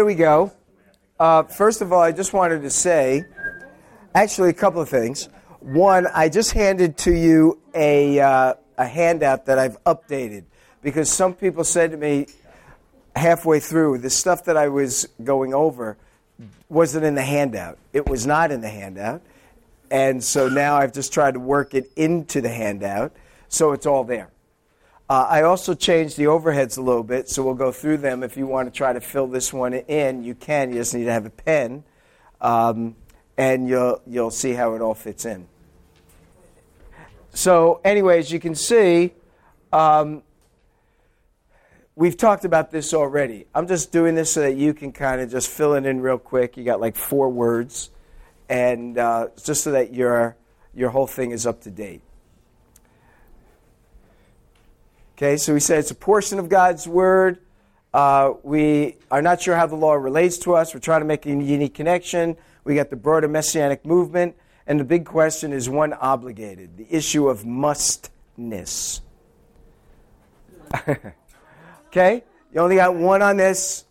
Here we go. Uh, first of all, I just wanted to say, actually, a couple of things. One, I just handed to you a, uh, a handout that I've updated because some people said to me halfway through, the stuff that I was going over wasn't in the handout. It was not in the handout. And so now I've just tried to work it into the handout so it's all there. Uh, I also changed the overheads a little bit, so we'll go through them. If you want to try to fill this one in, you can. You just need to have a pen, um, and you'll, you'll see how it all fits in. So, anyways, you can see um, we've talked about this already. I'm just doing this so that you can kind of just fill it in real quick. You got like four words, and uh, just so that your, your whole thing is up to date. Okay, so we said it's a portion of God's Word. Uh, we are not sure how the law relates to us. We're trying to make a unique connection. We got the broader messianic movement. And the big question is one obligated the issue of mustness. okay? You only got one on this.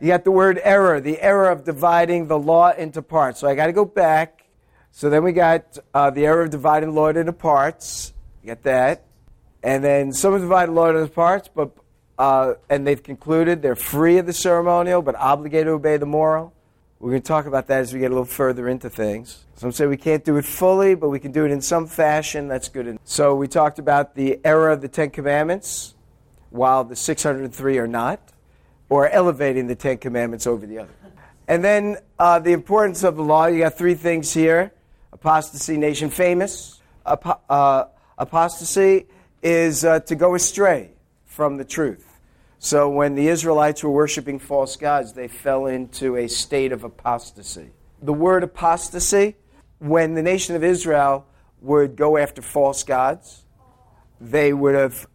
You got the word error, the error of dividing the law into parts. So I got to go back. So then we got uh, the error of dividing the law into parts. You got that. And then some have divided law into parts, but uh, and they've concluded they're free of the ceremonial, but obligated to obey the moral. We're going to talk about that as we get a little further into things. Some say we can't do it fully, but we can do it in some fashion. That's good. Enough. So we talked about the error of the Ten Commandments, while the 603 are not, or elevating the Ten Commandments over the other. And then uh, the importance of the law. You got three things here: apostasy, nation famous. Ap- uh, apostasy is uh, to go astray from the truth. So when the Israelites were worshiping false gods, they fell into a state of apostasy. The word apostasy, when the nation of Israel would go after false gods, they would have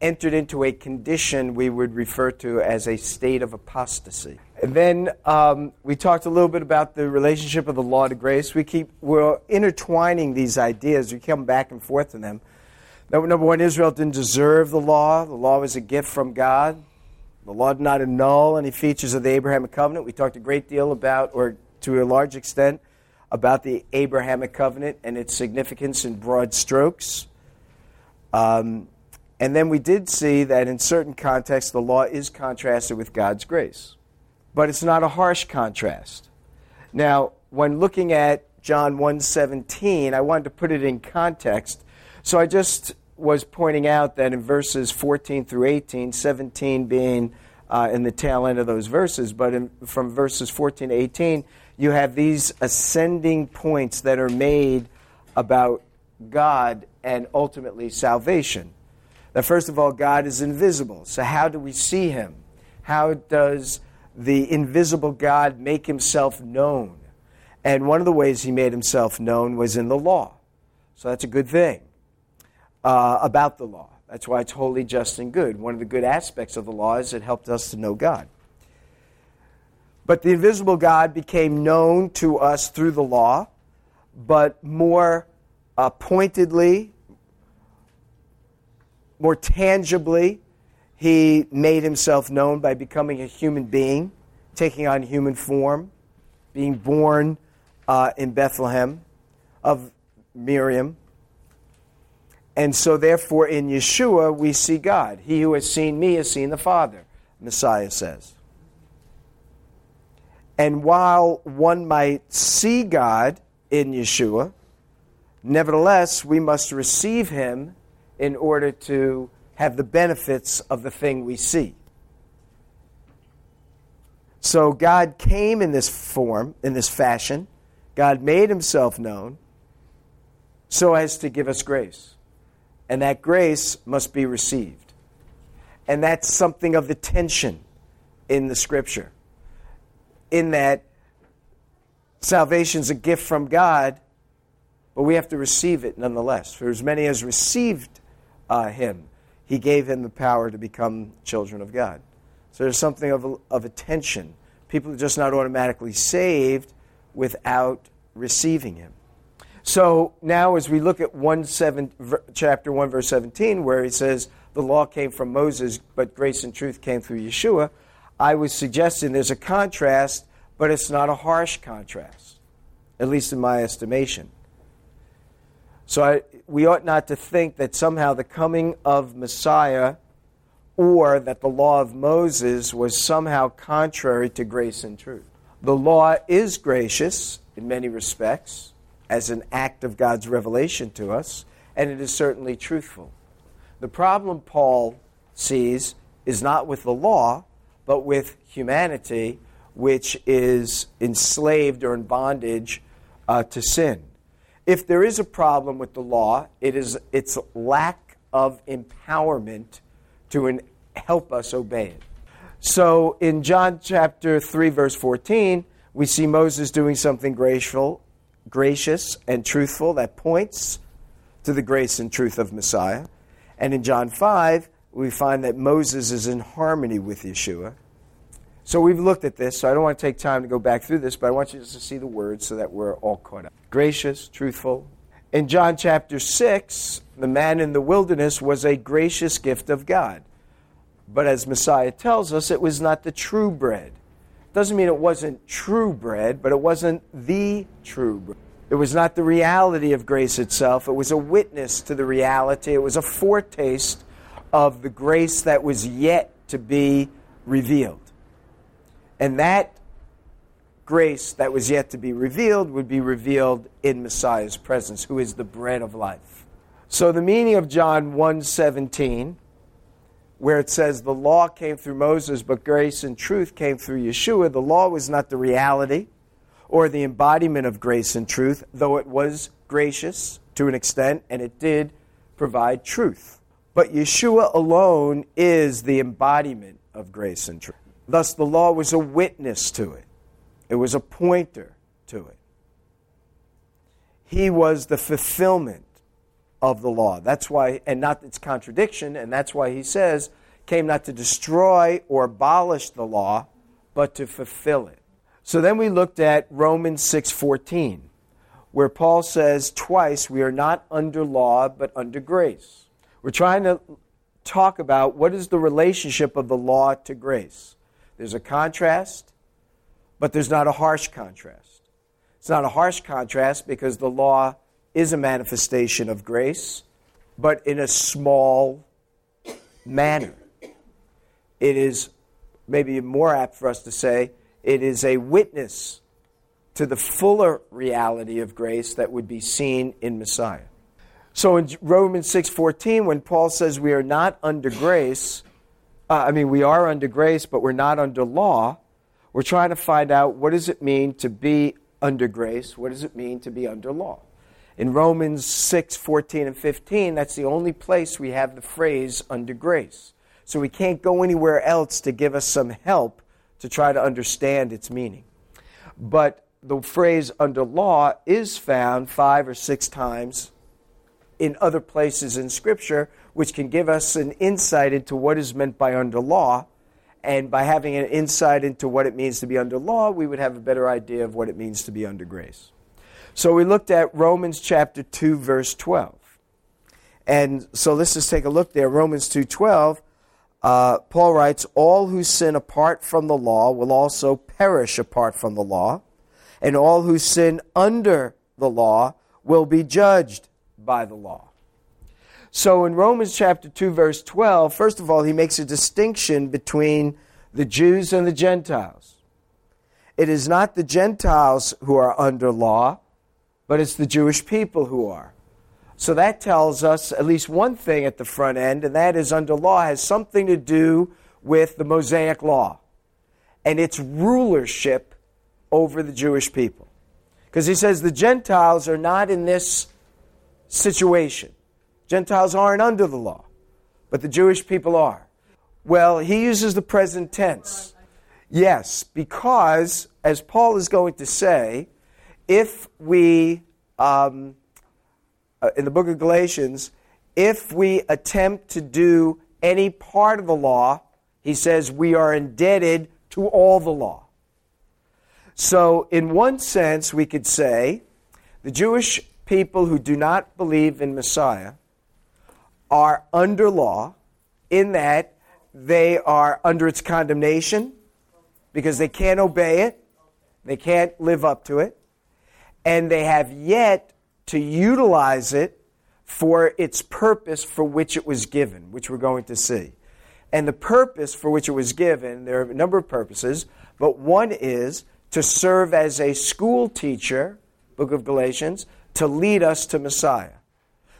entered into a condition we would refer to as a state of apostasy. And then um, we talked a little bit about the relationship of the law to grace. We keep we're intertwining these ideas. We come back and forth in them. Number one, Israel didn't deserve the law. The law was a gift from God. The law did not annul any features of the Abrahamic covenant. We talked a great deal about, or to a large extent, about the Abrahamic covenant and its significance in broad strokes. Um, and then we did see that in certain contexts, the law is contrasted with God's grace. But it's not a harsh contrast. Now, when looking at John 1:17, I wanted to put it in context so I just was pointing out that in verses 14 through 18, 17 being uh, in the tail end of those verses, but in, from verses 14 to 18, you have these ascending points that are made about God and ultimately salvation. That first of all, God is invisible. So, how do we see him? How does the invisible God make himself known? And one of the ways he made himself known was in the law. So, that's a good thing uh, about the law. That's why it's holy, just, and good. One of the good aspects of the law is it helped us to know God. But the invisible God became known to us through the law, but more uh, pointedly, more tangibly, he made himself known by becoming a human being, taking on human form, being born uh, in Bethlehem of Miriam and so, therefore, in Yeshua, we see God. He who has seen me has seen the Father, Messiah says. And while one might see God in Yeshua, nevertheless, we must receive him in order to have the benefits of the thing we see. So God came in this form, in this fashion. God made himself known so as to give us grace and that grace must be received. And that's something of the tension in the scripture, in that salvation is a gift from God, but we have to receive it nonetheless. For as many as received uh, him, he gave them the power to become children of God. So there's something of a, of a tension. People are just not automatically saved without receiving him. So now, as we look at one seven, chapter 1, verse 17, where he says, The law came from Moses, but grace and truth came through Yeshua, I was suggesting there's a contrast, but it's not a harsh contrast, at least in my estimation. So I, we ought not to think that somehow the coming of Messiah or that the law of Moses was somehow contrary to grace and truth. The law is gracious in many respects as an act of God's revelation to us, and it is certainly truthful. The problem Paul sees is not with the law, but with humanity, which is enslaved or in bondage uh, to sin. If there is a problem with the law, it is its lack of empowerment to help us obey it. So in John chapter 3, verse 14, we see Moses doing something graceful, gracious and truthful that points to the grace and truth of Messiah. And in John 5, we find that Moses is in harmony with Yeshua. So we've looked at this, so I don't want to take time to go back through this, but I want you just to see the words so that we're all caught up. Gracious, truthful. In John chapter 6, the manna in the wilderness was a gracious gift of God. But as Messiah tells us, it was not the true bread. Doesn't mean it wasn't true bread, but it wasn't the true bread. It was not the reality of grace itself. It was a witness to the reality. It was a foretaste of the grace that was yet to be revealed. And that grace that was yet to be revealed would be revealed in Messiah's presence, who is the bread of life. So the meaning of John 1:17 where it says the law came through Moses but grace and truth came through Yeshua, the law was not the reality or the embodiment of grace and truth, though it was gracious to an extent and it did provide truth. But Yeshua alone is the embodiment of grace and truth. Thus, the law was a witness to it, it was a pointer to it. He was the fulfillment of the law. That's why, and not its contradiction, and that's why he says, came not to destroy or abolish the law, but to fulfill it. So then we looked at Romans 6:14, where Paul says twice we are not under law but under grace. We're trying to talk about what is the relationship of the law to grace. There's a contrast, but there's not a harsh contrast. It's not a harsh contrast because the law is a manifestation of grace, but in a small manner. It is maybe more apt for us to say it is a witness to the fuller reality of grace that would be seen in Messiah. So in Romans 6:14 when Paul says we are not under grace, uh, I mean we are under grace but we're not under law, we're trying to find out what does it mean to be under grace? What does it mean to be under law? In Romans 6, 14, and 15, that's the only place we have the phrase under grace. So we can't go anywhere else to give us some help to try to understand its meaning. But the phrase under law is found five or six times in other places in Scripture, which can give us an insight into what is meant by under law. And by having an insight into what it means to be under law, we would have a better idea of what it means to be under grace. So we looked at Romans chapter 2, verse 12. And so let's just take a look there. Romans 2.12 uh, Paul writes, All who sin apart from the law will also perish apart from the law, and all who sin under the law will be judged by the law. So in Romans chapter 2, verse 12, first of all, he makes a distinction between the Jews and the Gentiles. It is not the Gentiles who are under law, but it's the Jewish people who are. So that tells us at least one thing at the front end, and that is under law has something to do with the Mosaic law and its rulership over the Jewish people. Because he says the Gentiles are not in this situation. Gentiles aren't under the law, but the Jewish people are. Well, he uses the present tense. Yes, because, as Paul is going to say, if we. Um, uh, in the book of Galatians, if we attempt to do any part of the law, he says we are indebted to all the law. So, in one sense, we could say the Jewish people who do not believe in Messiah are under law in that they are under its condemnation because they can't obey it, they can't live up to it, and they have yet to utilize it for its purpose for which it was given, which we're going to see. And the purpose for which it was given, there are a number of purposes, but one is to serve as a school teacher, book of Galatians, to lead us to Messiah.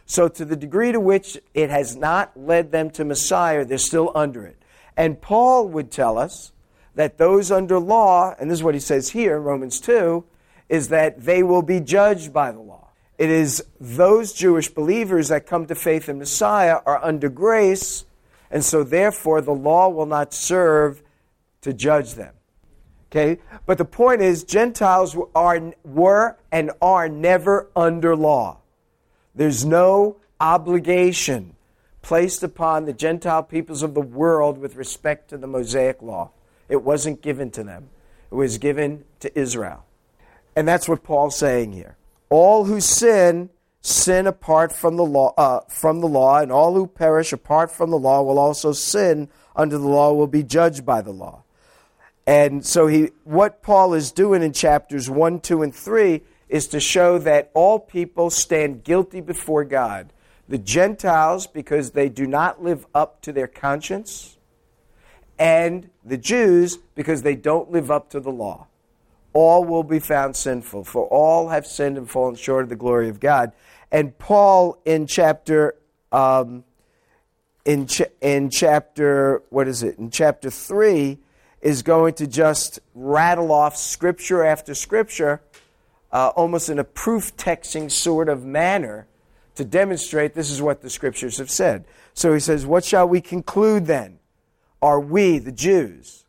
So, to the degree to which it has not led them to Messiah, they're still under it. And Paul would tell us that those under law, and this is what he says here in Romans 2, is that they will be judged by the law. It is those Jewish believers that come to faith in Messiah are under grace, and so therefore the law will not serve to judge them. Okay? But the point is, Gentiles are, were and are never under law. There's no obligation placed upon the Gentile peoples of the world with respect to the Mosaic law. It wasn't given to them, it was given to Israel. And that's what Paul's saying here. All who sin, sin apart from the law, uh, from the law, and all who perish apart from the law will also sin under the law, will be judged by the law. And so he, what Paul is doing in chapters 1, 2, and 3 is to show that all people stand guilty before God. The Gentiles, because they do not live up to their conscience, and the Jews, because they don't live up to the law. All will be found sinful, for all have sinned and fallen short of the glory of God. And Paul in chapter um, in ch- in chapter what is it in chapter three is going to just rattle off scripture after scripture, uh, almost in a proof texting sort of manner, to demonstrate this is what the scriptures have said. So he says, What shall we conclude then? Are we, the Jews,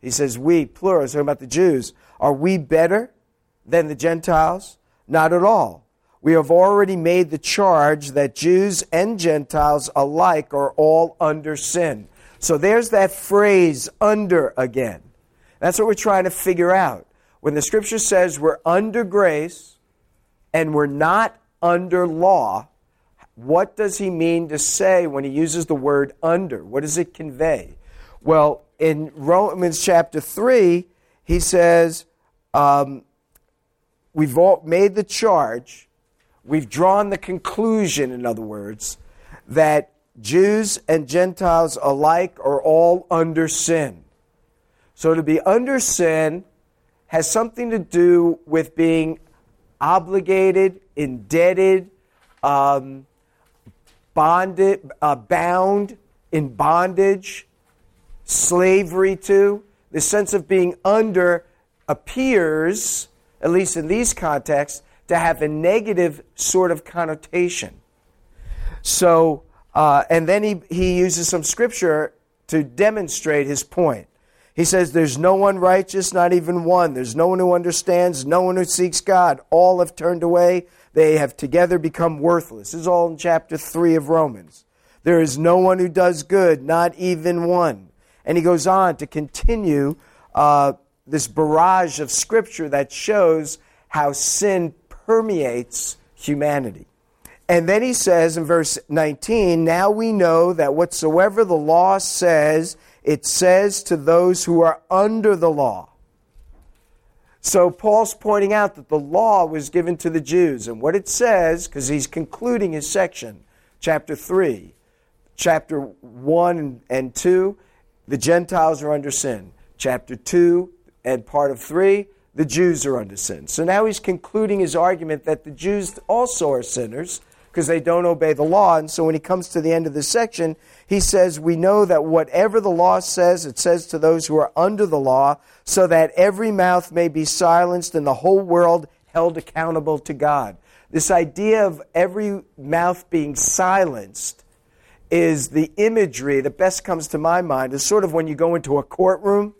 he says, we, plural, talking about the Jews, are we better than the Gentiles? Not at all. We have already made the charge that Jews and Gentiles alike are all under sin. So there's that phrase, under again. That's what we're trying to figure out. When the scripture says we're under grace and we're not under law, what does he mean to say when he uses the word under? What does it convey? Well, in Romans chapter 3, he says, um, We've all made the charge, we've drawn the conclusion, in other words, that Jews and Gentiles alike are all under sin. So to be under sin has something to do with being obligated, indebted, um, bonded, uh, bound in bondage, slavery to. The sense of being under appears, at least in these contexts, to have a negative sort of connotation. So uh, and then he, he uses some scripture to demonstrate his point. He says, There's no one righteous, not even one. There's no one who understands, no one who seeks God. All have turned away. They have together become worthless. This is all in chapter 3 of Romans. There is no one who does good, not even one. And he goes on to continue uh, this barrage of scripture that shows how sin permeates humanity. And then he says in verse 19, Now we know that whatsoever the law says, it says to those who are under the law. So Paul's pointing out that the law was given to the Jews. And what it says, because he's concluding his section, chapter 3, chapter 1 and 2, the Gentiles are under sin. Chapter 2 and part of 3, the Jews are under sin. So now he's concluding his argument that the Jews also are sinners because they don't obey the law. And so when he comes to the end of this section, he says, We know that whatever the law says, it says to those who are under the law, so that every mouth may be silenced and the whole world held accountable to God. This idea of every mouth being silenced is the imagery that best comes to my mind is sort of when you go into a courtroom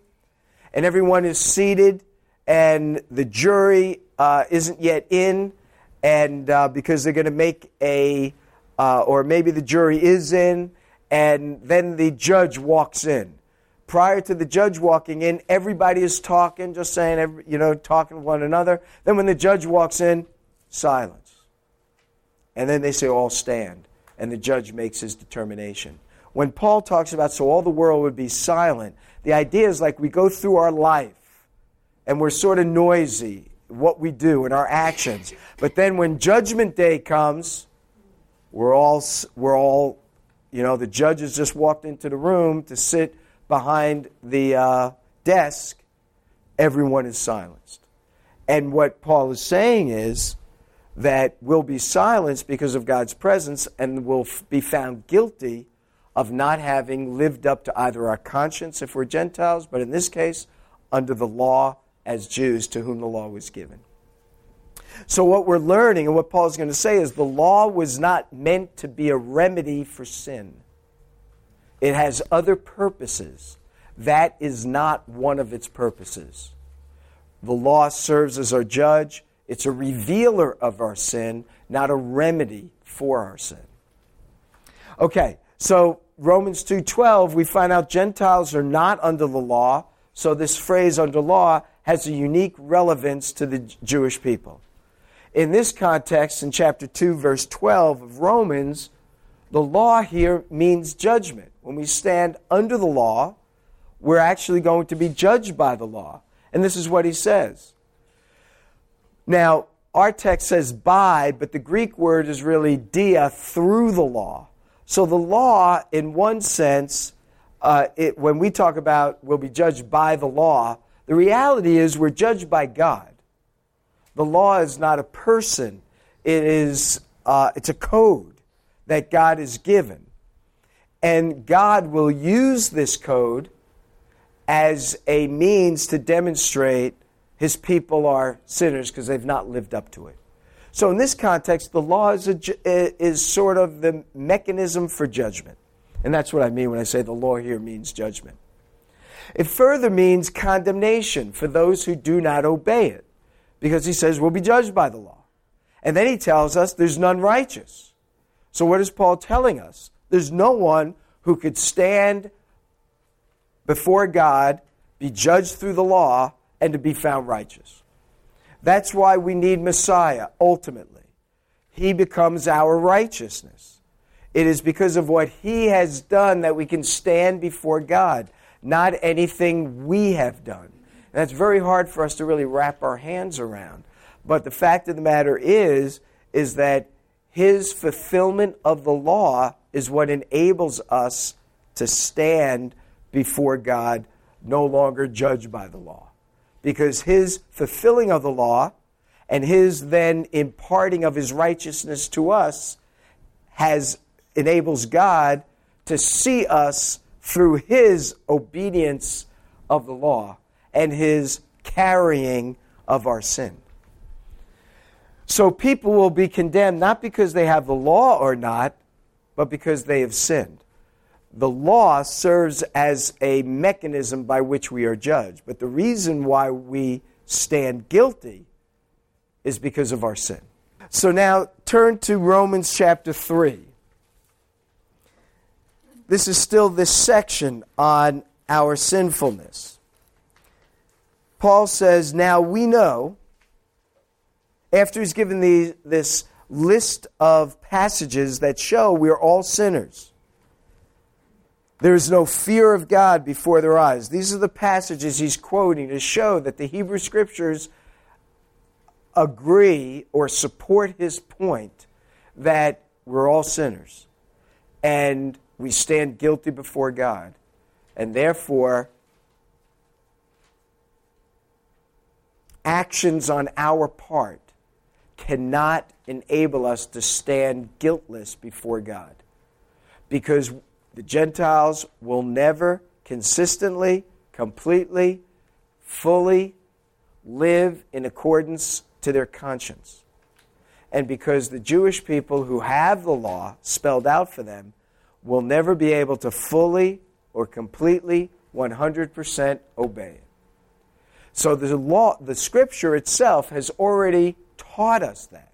and everyone is seated and the jury uh, isn't yet in and uh, because they're going to make a, uh, or maybe the jury is in, and then the judge walks in. Prior to the judge walking in, everybody is talking, just saying, you know, talking to one another. Then when the judge walks in, silence. And then they say, all stand. And the judge makes his determination. when Paul talks about so all the world would be silent, the idea is like we go through our life and we're sort of noisy, what we do and our actions. But then when judgment day comes, we're all, we're all, you know, the judge has just walked into the room to sit behind the uh, desk. Everyone is silenced. And what Paul is saying is that we'll be silenced because of God's presence and we'll be found guilty of not having lived up to either our conscience if we're Gentiles, but in this case, under the law as Jews to whom the law was given. So, what we're learning and what Paul is going to say is the law was not meant to be a remedy for sin, it has other purposes. That is not one of its purposes. The law serves as our judge, it's a revealer of our sin, not a remedy for our sin. Okay, so Romans 2:12 we find out Gentiles are not under the law, so this phrase under law has a unique relevance to the Jewish people. In this context in chapter 2 verse 12 of Romans, the law here means judgment. When we stand under the law, we're actually going to be judged by the law. And this is what he says. Now, our text says by, but the Greek word is really dia, through the law. So the law, in one sense, uh, it, when we talk about we'll be judged by the law, the reality is we're judged by God. The law is not a person; it is uh, it's a code that God has given, and God will use this code as a means to demonstrate His people are sinners because they've not lived up to it. So, in this context, the law is, a, is sort of the mechanism for judgment. And that's what I mean when I say the law here means judgment. It further means condemnation for those who do not obey it, because he says we'll be judged by the law. And then he tells us there's none righteous. So, what is Paul telling us? There's no one who could stand before God, be judged through the law, and to be found righteous. That's why we need Messiah, ultimately. He becomes our righteousness. It is because of what He has done that we can stand before God, not anything we have done. And that's very hard for us to really wrap our hands around. But the fact of the matter is, is that His fulfillment of the law is what enables us to stand before God, no longer judged by the law because his fulfilling of the law and his then imparting of his righteousness to us has enables God to see us through his obedience of the law and his carrying of our sin. So people will be condemned not because they have the law or not, but because they have sinned the law serves as a mechanism by which we are judged. But the reason why we stand guilty is because of our sin. So now turn to Romans chapter 3. This is still this section on our sinfulness. Paul says, Now we know, after he's given the, this list of passages that show we are all sinners there is no fear of God before their eyes. These are the passages he's quoting to show that the Hebrew Scriptures agree or support his point that we're all sinners and we stand guilty before God. And therefore, actions on our part cannot enable us to stand guiltless before God. Because the Gentiles will never consistently, completely, fully live in accordance to their conscience. And because the Jewish people who have the law spelled out for them will never be able to fully or completely 100% obey it. So the law, the scripture itself has already taught us that.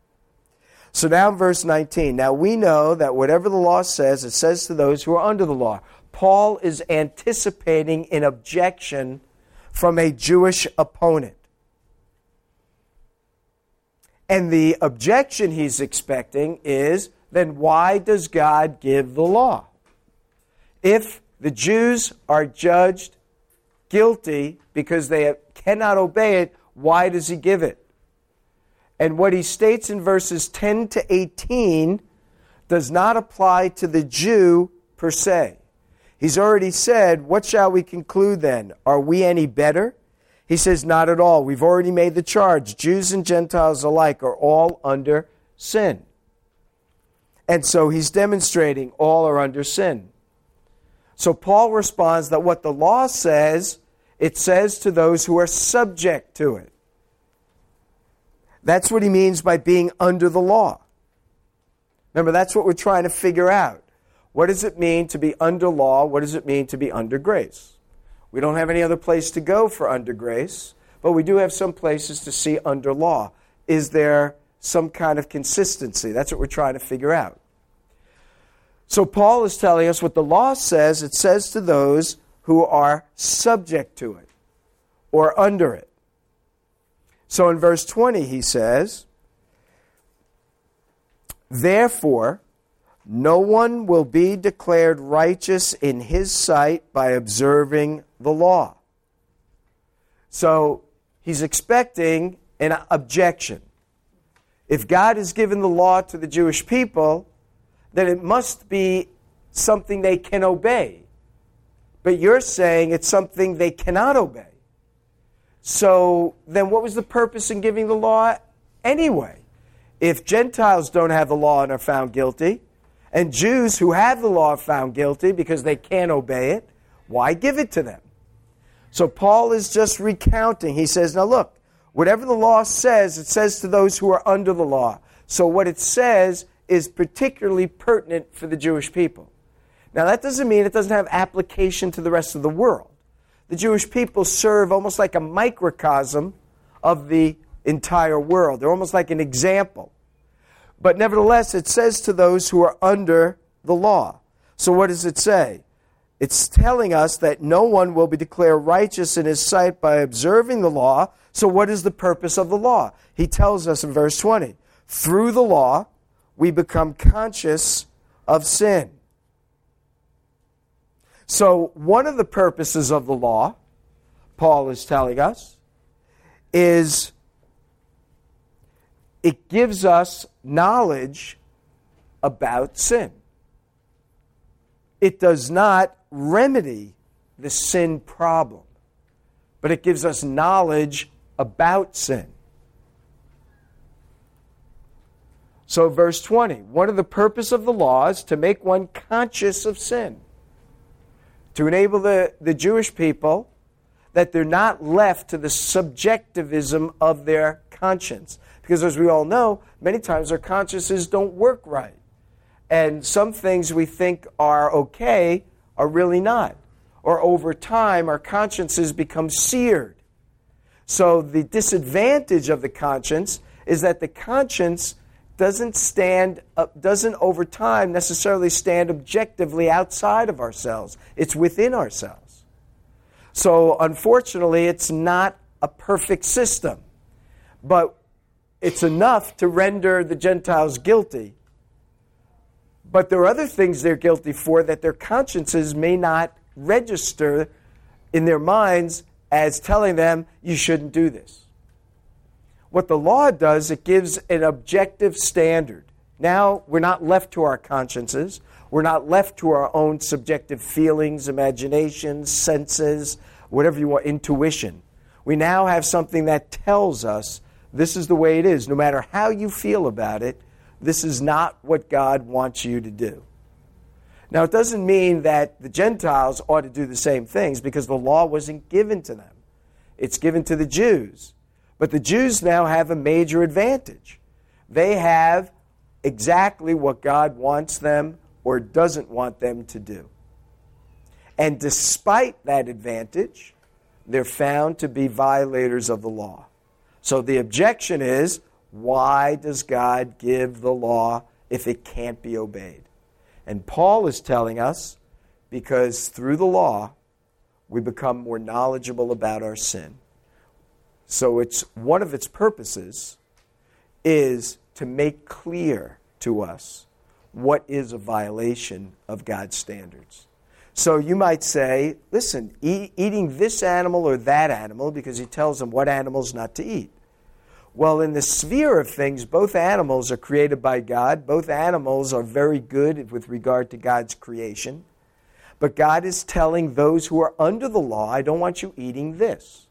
So now verse 19. Now we know that whatever the law says, it says to those who are under the law. Paul is anticipating an objection from a Jewish opponent. And the objection he's expecting is then why does God give the law? If the Jews are judged guilty because they cannot obey it, why does he give it? And what he states in verses 10 to 18 does not apply to the Jew per se. He's already said, What shall we conclude then? Are we any better? He says, Not at all. We've already made the charge. Jews and Gentiles alike are all under sin. And so he's demonstrating all are under sin. So Paul responds that what the law says, it says to those who are subject to it. That's what he means by being under the law. Remember, that's what we're trying to figure out. What does it mean to be under law? What does it mean to be under grace? We don't have any other place to go for under grace, but we do have some places to see under law. Is there some kind of consistency? That's what we're trying to figure out. So Paul is telling us what the law says, it says to those who are subject to it or under it. So in verse 20, he says, Therefore, no one will be declared righteous in his sight by observing the law. So he's expecting an objection. If God has given the law to the Jewish people, then it must be something they can obey. But you're saying it's something they cannot obey. So then what was the purpose in giving the law anyway? If Gentiles don't have the law and are found guilty, and Jews who have the law are found guilty because they can't obey it, why give it to them? So Paul is just recounting. He says, Now look, whatever the law says, it says to those who are under the law. So what it says is particularly pertinent for the Jewish people. Now, that doesn't mean it doesn't have application to the rest of the world. The Jewish people serve almost like a microcosm of the entire world. They're almost like an example. But nevertheless, it says to those who are under the law. So, what does it say? It's telling us that no one will be declared righteous in his sight by observing the law. So, what is the purpose of the law? He tells us in verse 20 through the law, we become conscious of sin. So, one of the purposes of the law, Paul is telling us, is it gives us knowledge about sin. It does not remedy the sin problem, but it gives us knowledge about sin. So, verse 20 one of the purpose of the law is to make one conscious of sin, to enable the, the Jewish people that they're not left to the subjectivism of their conscience. Because as we all know, many times our consciences don't work right. And some things we think are okay are really not. Or over time, our consciences become seared. So the disadvantage of the conscience is that the conscience doesn't stand up, doesn't over time necessarily stand objectively outside of ourselves. It's within ourselves. So unfortunately, it's not a perfect system. But it's enough to render the Gentiles guilty. But there are other things they're guilty for that their consciences may not register in their minds as telling them you shouldn't do this. What the law does, it gives an objective standard. Now we're not left to our consciences. We're not left to our own subjective feelings, imaginations, senses, whatever you want, intuition. We now have something that tells us this is the way it is. No matter how you feel about it, this is not what God wants you to do. Now, it doesn't mean that the Gentiles ought to do the same things because the law wasn't given to them, it's given to the Jews. But the Jews now have a major advantage. They have exactly what God wants them or doesn't want them to do. And despite that advantage, they're found to be violators of the law. So the objection is why does God give the law if it can't be obeyed? And Paul is telling us because through the law, we become more knowledgeable about our sin. So it's one of its purposes is to make clear to us what is a violation of God's standards. So you might say, listen, e- eating this animal or that animal, because he tells them what animals not to eat. Well, in the sphere of things, both animals are created by God. Both animals are very good with regard to God's creation. But God is telling those who are under the law, I don't want you eating this.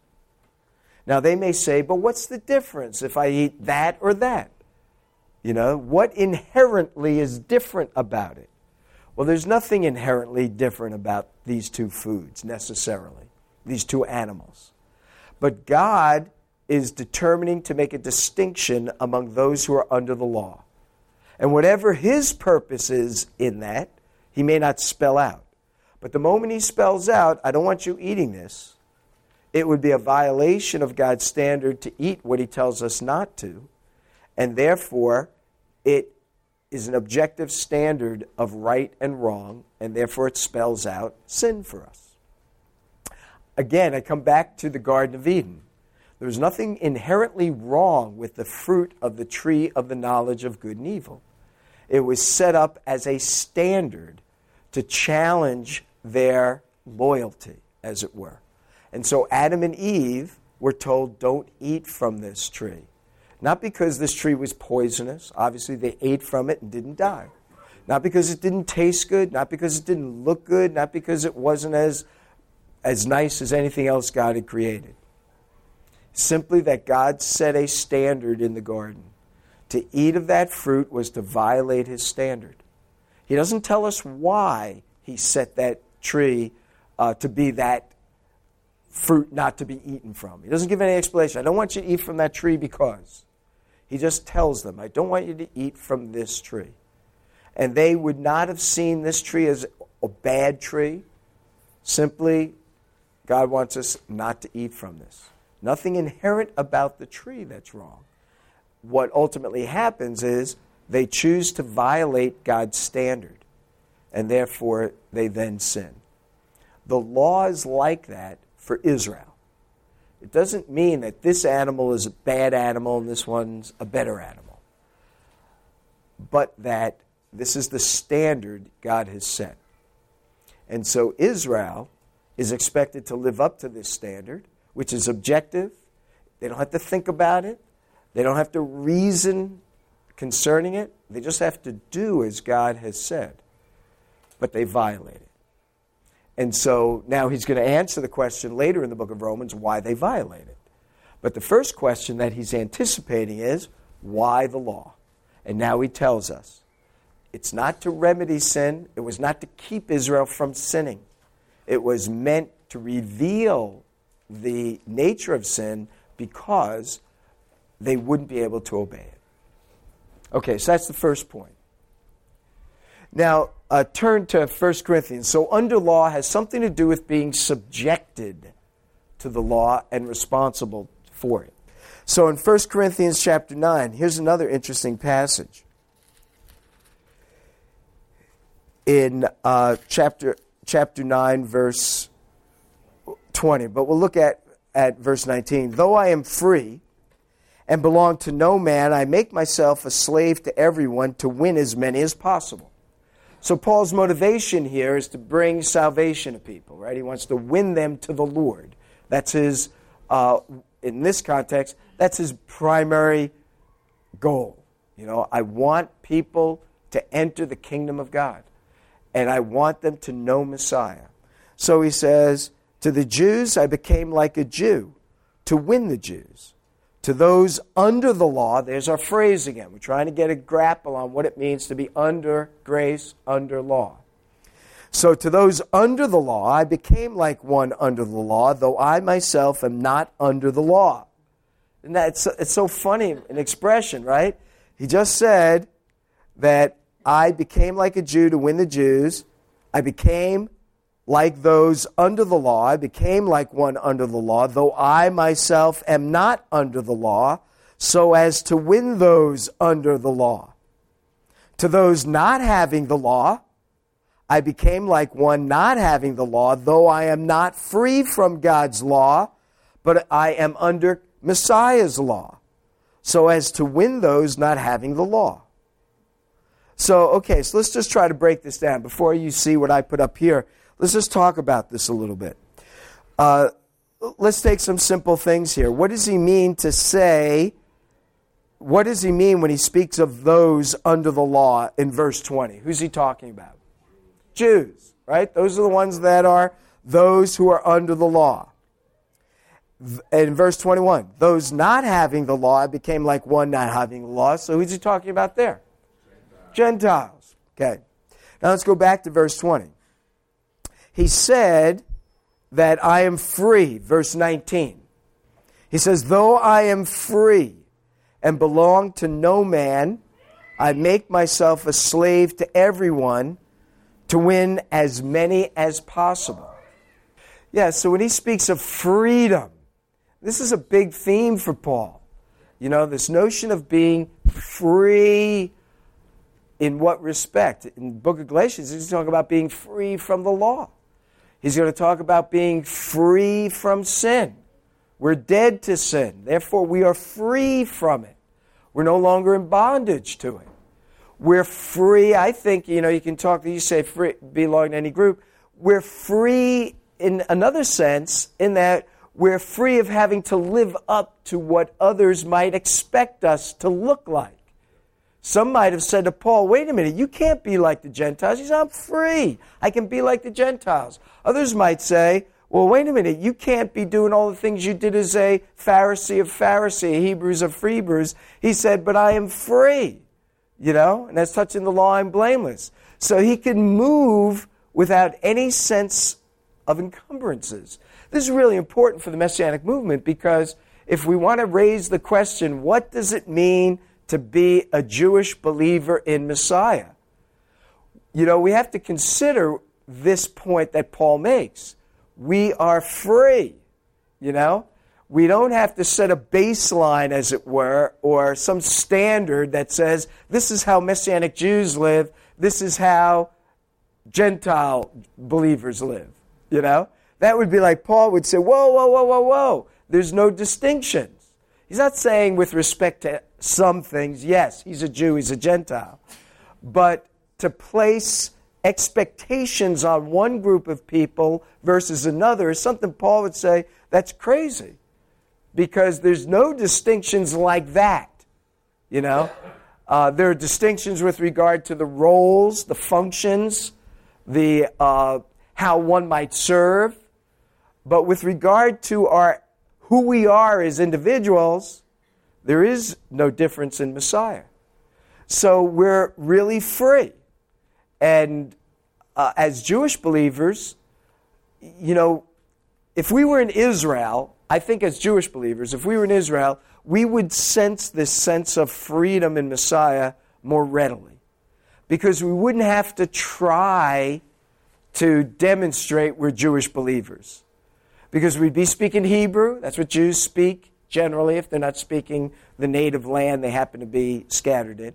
Now, they may say, but what's the difference if I eat that or that? You know, what inherently is different about it? Well, there's nothing inherently different about these two foods necessarily, these two animals. But God is determining to make a distinction among those who are under the law. And whatever his purpose is in that, he may not spell out. But the moment he spells out, I don't want you eating this, it would be a violation of God's standard to eat what he tells us not to. And therefore, it is an objective standard of right and wrong, and therefore it spells out sin for us. Again, I come back to the Garden of Eden. There was nothing inherently wrong with the fruit of the tree of the knowledge of good and evil. It was set up as a standard to challenge their loyalty, as it were. And so Adam and Eve were told, don't eat from this tree. Not because this tree was poisonous. Obviously, they ate from it and didn't die. Not because it didn't taste good, not because it didn't look good, not because it wasn't as, as nice as anything else God had created. Simply that God set a standard in the garden. To eat of that fruit was to violate his standard. He doesn't tell us why he set that tree uh, to be that fruit not to be eaten from. He doesn't give any explanation. I don't want you to eat from that tree because. He just tells them, I don't want you to eat from this tree. And they would not have seen this tree as a bad tree. Simply, God wants us not to eat from this. Nothing inherent about the tree that's wrong. What ultimately happens is they choose to violate God's standard, and therefore they then sin. The law is like that for Israel. It doesn't mean that this animal is a bad animal and this one's a better animal, but that this is the standard God has set. And so Israel is expected to live up to this standard which is objective. They don't have to think about it, they don't have to reason concerning it. They just have to do as God has said. But they violate it. And so now he's going to answer the question later in the book of Romans why they violate it. But the first question that he's anticipating is why the law? And now he tells us it's not to remedy sin, it was not to keep Israel from sinning. It was meant to reveal the nature of sin because they wouldn't be able to obey it. Okay, so that's the first point. Now, uh, turn to 1 Corinthians. So, under law has something to do with being subjected to the law and responsible for it. So, in 1 Corinthians chapter 9, here's another interesting passage. In uh, chapter, chapter 9, verse 20. But we'll look at, at verse 19. Though I am free and belong to no man, I make myself a slave to everyone to win as many as possible. So Paul's motivation here is to bring salvation to people, right? He wants to win them to the Lord. That's his, uh, in this context, that's his primary goal. You know, I want people to enter the kingdom of God, and I want them to know Messiah. So he says, to the Jews, I became like a Jew to win the Jews. To those under the law, there's our phrase again. We're trying to get a grapple on what it means to be under grace, under law. So, to those under the law, I became like one under the law, though I myself am not under the law. And that's it's so funny an expression, right? He just said that I became like a Jew to win the Jews. I became like those under the law. I became like one under the law, though I myself am not under the law, so as to win those under the law. To those not having the law, I became like one not having the law, though I am not free from God's law, but I am under Messiah's law, so as to win those not having the law. So, okay, so let's just try to break this down. Before you see what I put up here, let's just talk about this a little bit. Uh, let's take some simple things here. What does he mean to say? What does he mean when he speaks of those under the law in verse 20? Who's he talking about? Jews, right? Those are the ones that are those who are under the law. In verse 21, those not having the law became like one not having the law. So who's he talking about there? Gentiles. Okay. Now let's go back to verse 20. He said that I am free, verse 19. He says, Though I am free and belong to no man, I make myself a slave to everyone to win as many as possible. Yeah, so when he speaks of freedom, this is a big theme for Paul. You know, this notion of being free in what respect? In the book of Galatians, he's talking about being free from the law. He's going to talk about being free from sin. We're dead to sin. Therefore, we are free from it. We're no longer in bondage to it. We're free. I think, you know, you can talk, you say free, belong to any group. We're free in another sense, in that we're free of having to live up to what others might expect us to look like. Some might have said to Paul, wait a minute, you can't be like the Gentiles. He said, I'm free. I can be like the Gentiles. Others might say, well, wait a minute, you can't be doing all the things you did as a Pharisee of Pharisee, Hebrews of Hebrews. He said, but I am free. You know, and as touching the law, I'm blameless. So he can move without any sense of encumbrances. This is really important for the Messianic movement because if we want to raise the question, what does it mean to be a Jewish believer in Messiah. You know, we have to consider this point that Paul makes. We are free, you know? We don't have to set a baseline, as it were, or some standard that says this is how Messianic Jews live, this is how Gentile believers live, you know? That would be like Paul would say, whoa, whoa, whoa, whoa, whoa. There's no distinctions. He's not saying with respect to some things, yes, he's a Jew, he's a Gentile. But to place expectations on one group of people versus another is something Paul would say that's crazy. Because there's no distinctions like that. You know? Uh, there are distinctions with regard to the roles, the functions, the uh, how one might serve. But with regard to our who we are as individuals, there is no difference in Messiah. So we're really free. And uh, as Jewish believers, you know, if we were in Israel, I think as Jewish believers, if we were in Israel, we would sense this sense of freedom in Messiah more readily. Because we wouldn't have to try to demonstrate we're Jewish believers. Because we'd be speaking Hebrew, that's what Jews speak generally, if they're not speaking the native land they happen to be scattered in.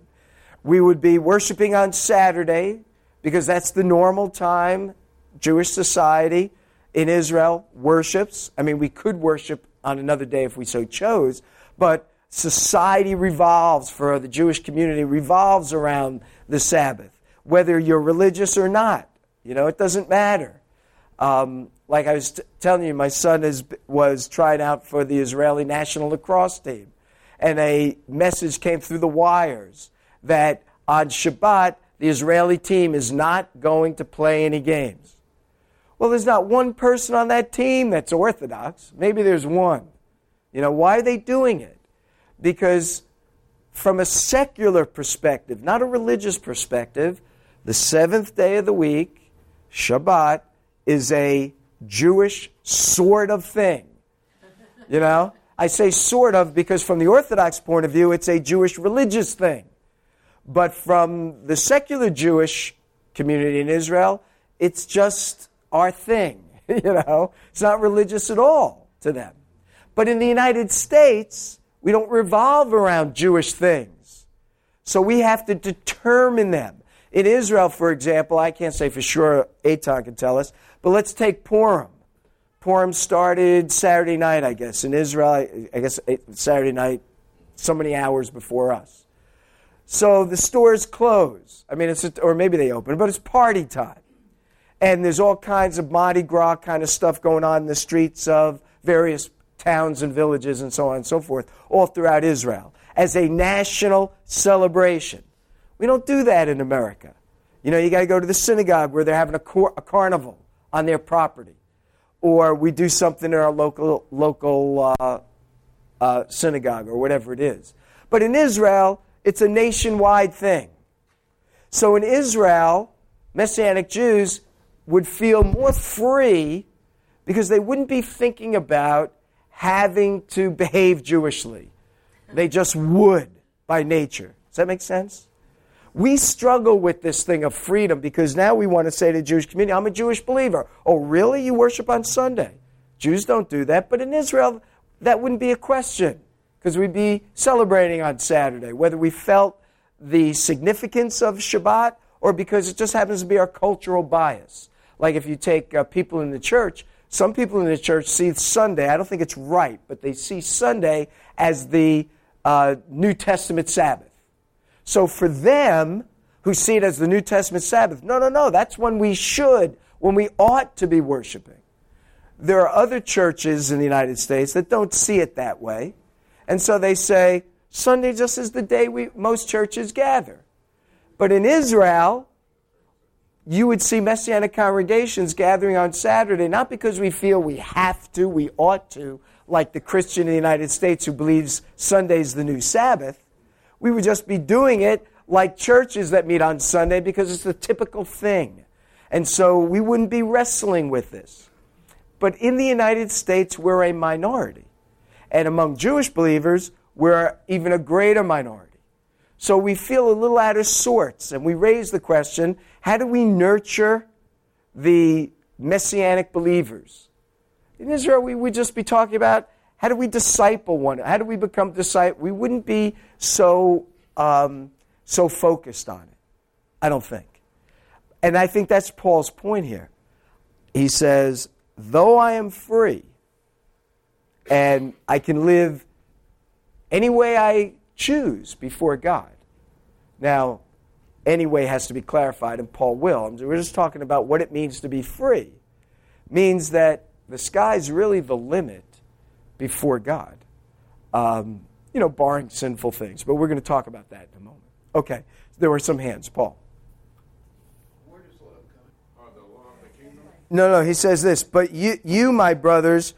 We would be worshiping on Saturday because that's the normal time Jewish society in Israel worships. I mean, we could worship on another day if we so chose, but society revolves for the Jewish community revolves around the Sabbath, whether you're religious or not. You know, it doesn't matter. Um, like I was t- telling you, my son is, was trying out for the Israeli national lacrosse team. And a message came through the wires that on Shabbat, the Israeli team is not going to play any games. Well, there's not one person on that team that's Orthodox. Maybe there's one. You know, why are they doing it? Because from a secular perspective, not a religious perspective, the seventh day of the week, Shabbat, is a Jewish sort of thing. You know? I say sort of because from the Orthodox point of view, it's a Jewish religious thing. But from the secular Jewish community in Israel, it's just our thing. You know? It's not religious at all to them. But in the United States, we don't revolve around Jewish things. So we have to determine them. In Israel, for example, I can't say for sure, Eitan can tell us, but let's take Purim. Purim started Saturday night, I guess, in Israel. I guess Saturday night, so many hours before us. So the stores close. I mean, it's a, or maybe they open, but it's party time. And there's all kinds of Mardi Gras kind of stuff going on in the streets of various towns and villages and so on and so forth, all throughout Israel, as a national celebration. We don't do that in America. You know, you got to go to the synagogue where they're having a, cor- a, carnival on their property, or we do something in our local local uh, uh, synagogue or whatever it is. But in Israel, it's a nationwide thing. So in Israel, Messianic Jews would feel more free because they wouldn't be thinking about having to behave Jewishly. They just would by nature. Does that make sense? We struggle with this thing of freedom because now we want to say to the Jewish community, I'm a Jewish believer. Oh, really? You worship on Sunday? Jews don't do that. But in Israel, that wouldn't be a question because we'd be celebrating on Saturday, whether we felt the significance of Shabbat or because it just happens to be our cultural bias. Like if you take uh, people in the church, some people in the church see Sunday, I don't think it's right, but they see Sunday as the uh, New Testament Sabbath. So for them, who see it as the New Testament Sabbath, no, no, no, that's when we should, when we ought to be worshiping. There are other churches in the United States that don't see it that way. And so they say, Sunday just is the day we, most churches gather. But in Israel, you would see messianic congregations gathering on Saturday, not because we feel we have to, we ought to, like the Christian in the United States who believes Sunday's the new Sabbath. We would just be doing it like churches that meet on Sunday because it's the typical thing. And so we wouldn't be wrestling with this. But in the United States, we're a minority. And among Jewish believers, we're even a greater minority. So we feel a little out of sorts, and we raise the question how do we nurture the messianic believers? In Israel, we would just be talking about how do we disciple one? How do we become disciple? We wouldn't be so, um, so focused on it, I don't think. And I think that's Paul's point here. He says, though I am free and I can live any way I choose before God. Now, any way has to be clarified, and Paul will. We're just talking about what it means to be free. It means that the sky's really the limit before God. Um, you know, barring sinful things. But we're going to talk about that in a moment. Okay, there were some hands. Paul. No, no, he says this, but you, you, my brothers,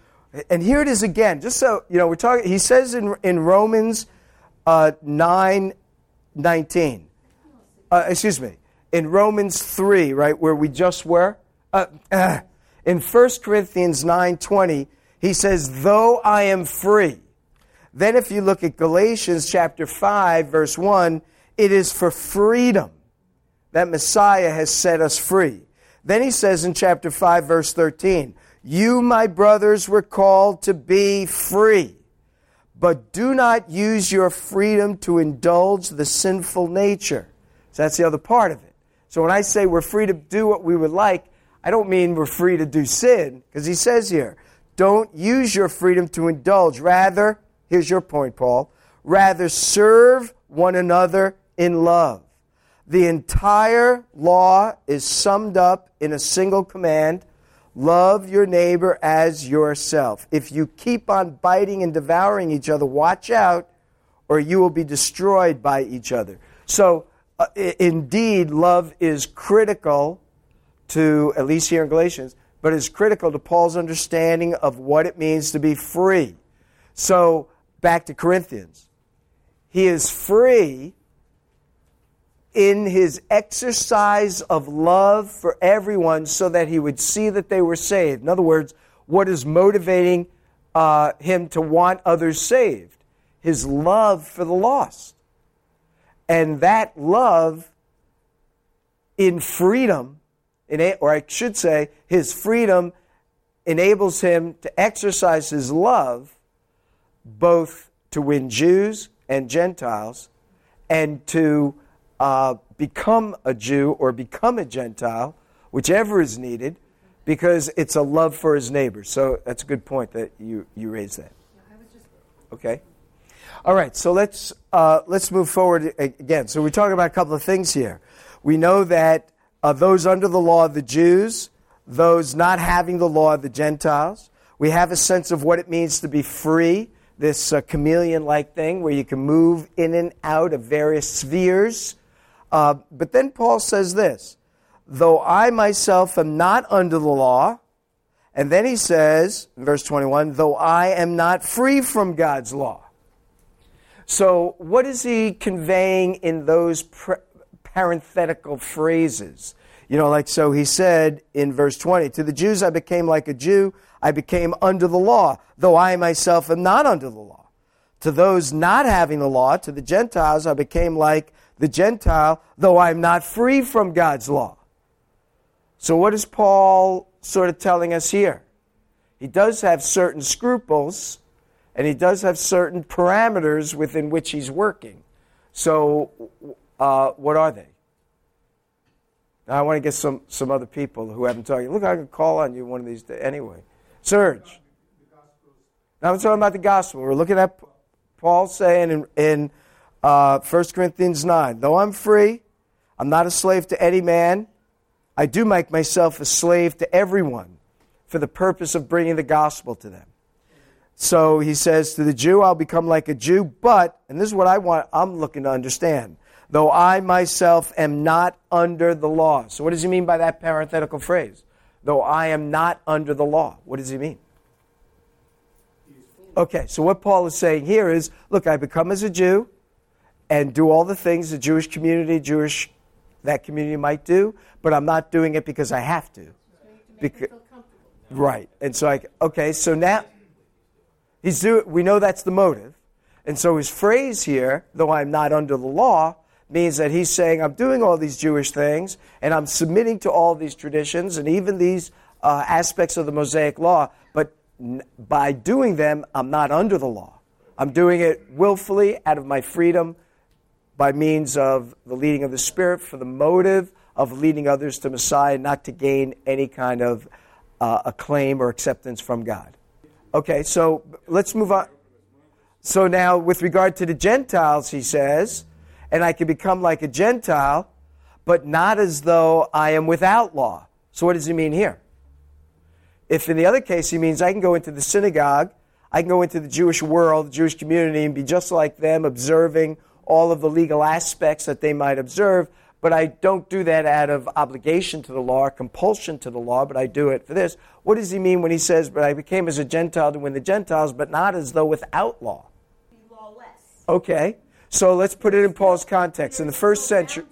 and here it is again, just so, you know, we're talking, he says in, in Romans uh, 9 19, uh, excuse me, in Romans 3, right, where we just were, uh, in 1 Corinthians 9 20, he says, though I am free. Then if you look at Galatians chapter 5, verse 1, it is for freedom that Messiah has set us free. Then he says in chapter 5, verse 13, You, my brothers, were called to be free, but do not use your freedom to indulge the sinful nature. So that's the other part of it. So when I say we're free to do what we would like, I don't mean we're free to do sin, because he says here, don't use your freedom to indulge. Rather, here's your point, Paul, rather serve one another in love. The entire law is summed up in a single command love your neighbor as yourself. If you keep on biting and devouring each other, watch out, or you will be destroyed by each other. So, uh, indeed, love is critical to, at least here in Galatians, but is critical to Paul's understanding of what it means to be free. So, back to Corinthians. He is free in his exercise of love for everyone so that he would see that they were saved. In other words, what is motivating uh, him to want others saved? His love for the lost. And that love in freedom, or I should say, his freedom enables him to exercise his love both to win Jews and Gentiles and to uh, become a Jew or become a Gentile, whichever is needed, because it's a love for his neighbor. So that's a good point that you, you raised that. Okay. All right, so let's, uh, let's move forward again. So we're talking about a couple of things here. We know that uh, those under the law, of the Jews, those not having the law, of the Gentiles. We have a sense of what it means to be free, this uh, chameleon like thing where you can move in and out of various spheres. Uh, but then Paul says this though I myself am not under the law, and then he says, verse 21, though I am not free from God's law. So, what is he conveying in those parenthetical phrases? You know, like, so he said in verse 20, To the Jews I became like a Jew, I became under the law, though I myself am not under the law. To those not having the law, to the Gentiles, I became like the Gentile, though I'm not free from God's law. So, what is Paul sort of telling us here? He does have certain scruples and he does have certain parameters within which he's working. So, uh, what are they? Now, I want to get some, some other people who haven't talked. Look, I can call on you one of these days. Anyway, Serge. Now I'm talking about the gospel. We're looking at Paul saying in, in uh, 1 Corinthians 9 Though I'm free, I'm not a slave to any man. I do make myself a slave to everyone for the purpose of bringing the gospel to them. So he says, To the Jew, I'll become like a Jew, but, and this is what I want, I'm looking to understand, though I myself am not under the law. So what does he mean by that parenthetical phrase? Though I am not under the law. What does he mean? Okay, so what Paul is saying here is look, I become as a Jew and do all the things the Jewish community, Jewish that community might do, but I'm not doing it because I have to. Because, right. And so I okay, so now He's do, we know that's the motive. And so his phrase here, though I'm not under the law, means that he's saying, I'm doing all these Jewish things, and I'm submitting to all these traditions and even these uh, aspects of the Mosaic law, but n- by doing them, I'm not under the law. I'm doing it willfully out of my freedom by means of the leading of the Spirit for the motive of leading others to Messiah, not to gain any kind of uh, acclaim or acceptance from God. Okay, so let's move on. So now, with regard to the Gentiles, he says, and I can become like a Gentile, but not as though I am without law. So, what does he mean here? If in the other case he means I can go into the synagogue, I can go into the Jewish world, the Jewish community, and be just like them, observing all of the legal aspects that they might observe, but I don't do that out of obligation to the law or compulsion to the law, but I do it for this. What does he mean when he says, But I became as a Gentile to win the Gentiles, but not as though without law? Lawless. Okay. So let's put it in Paul's context. In the first century.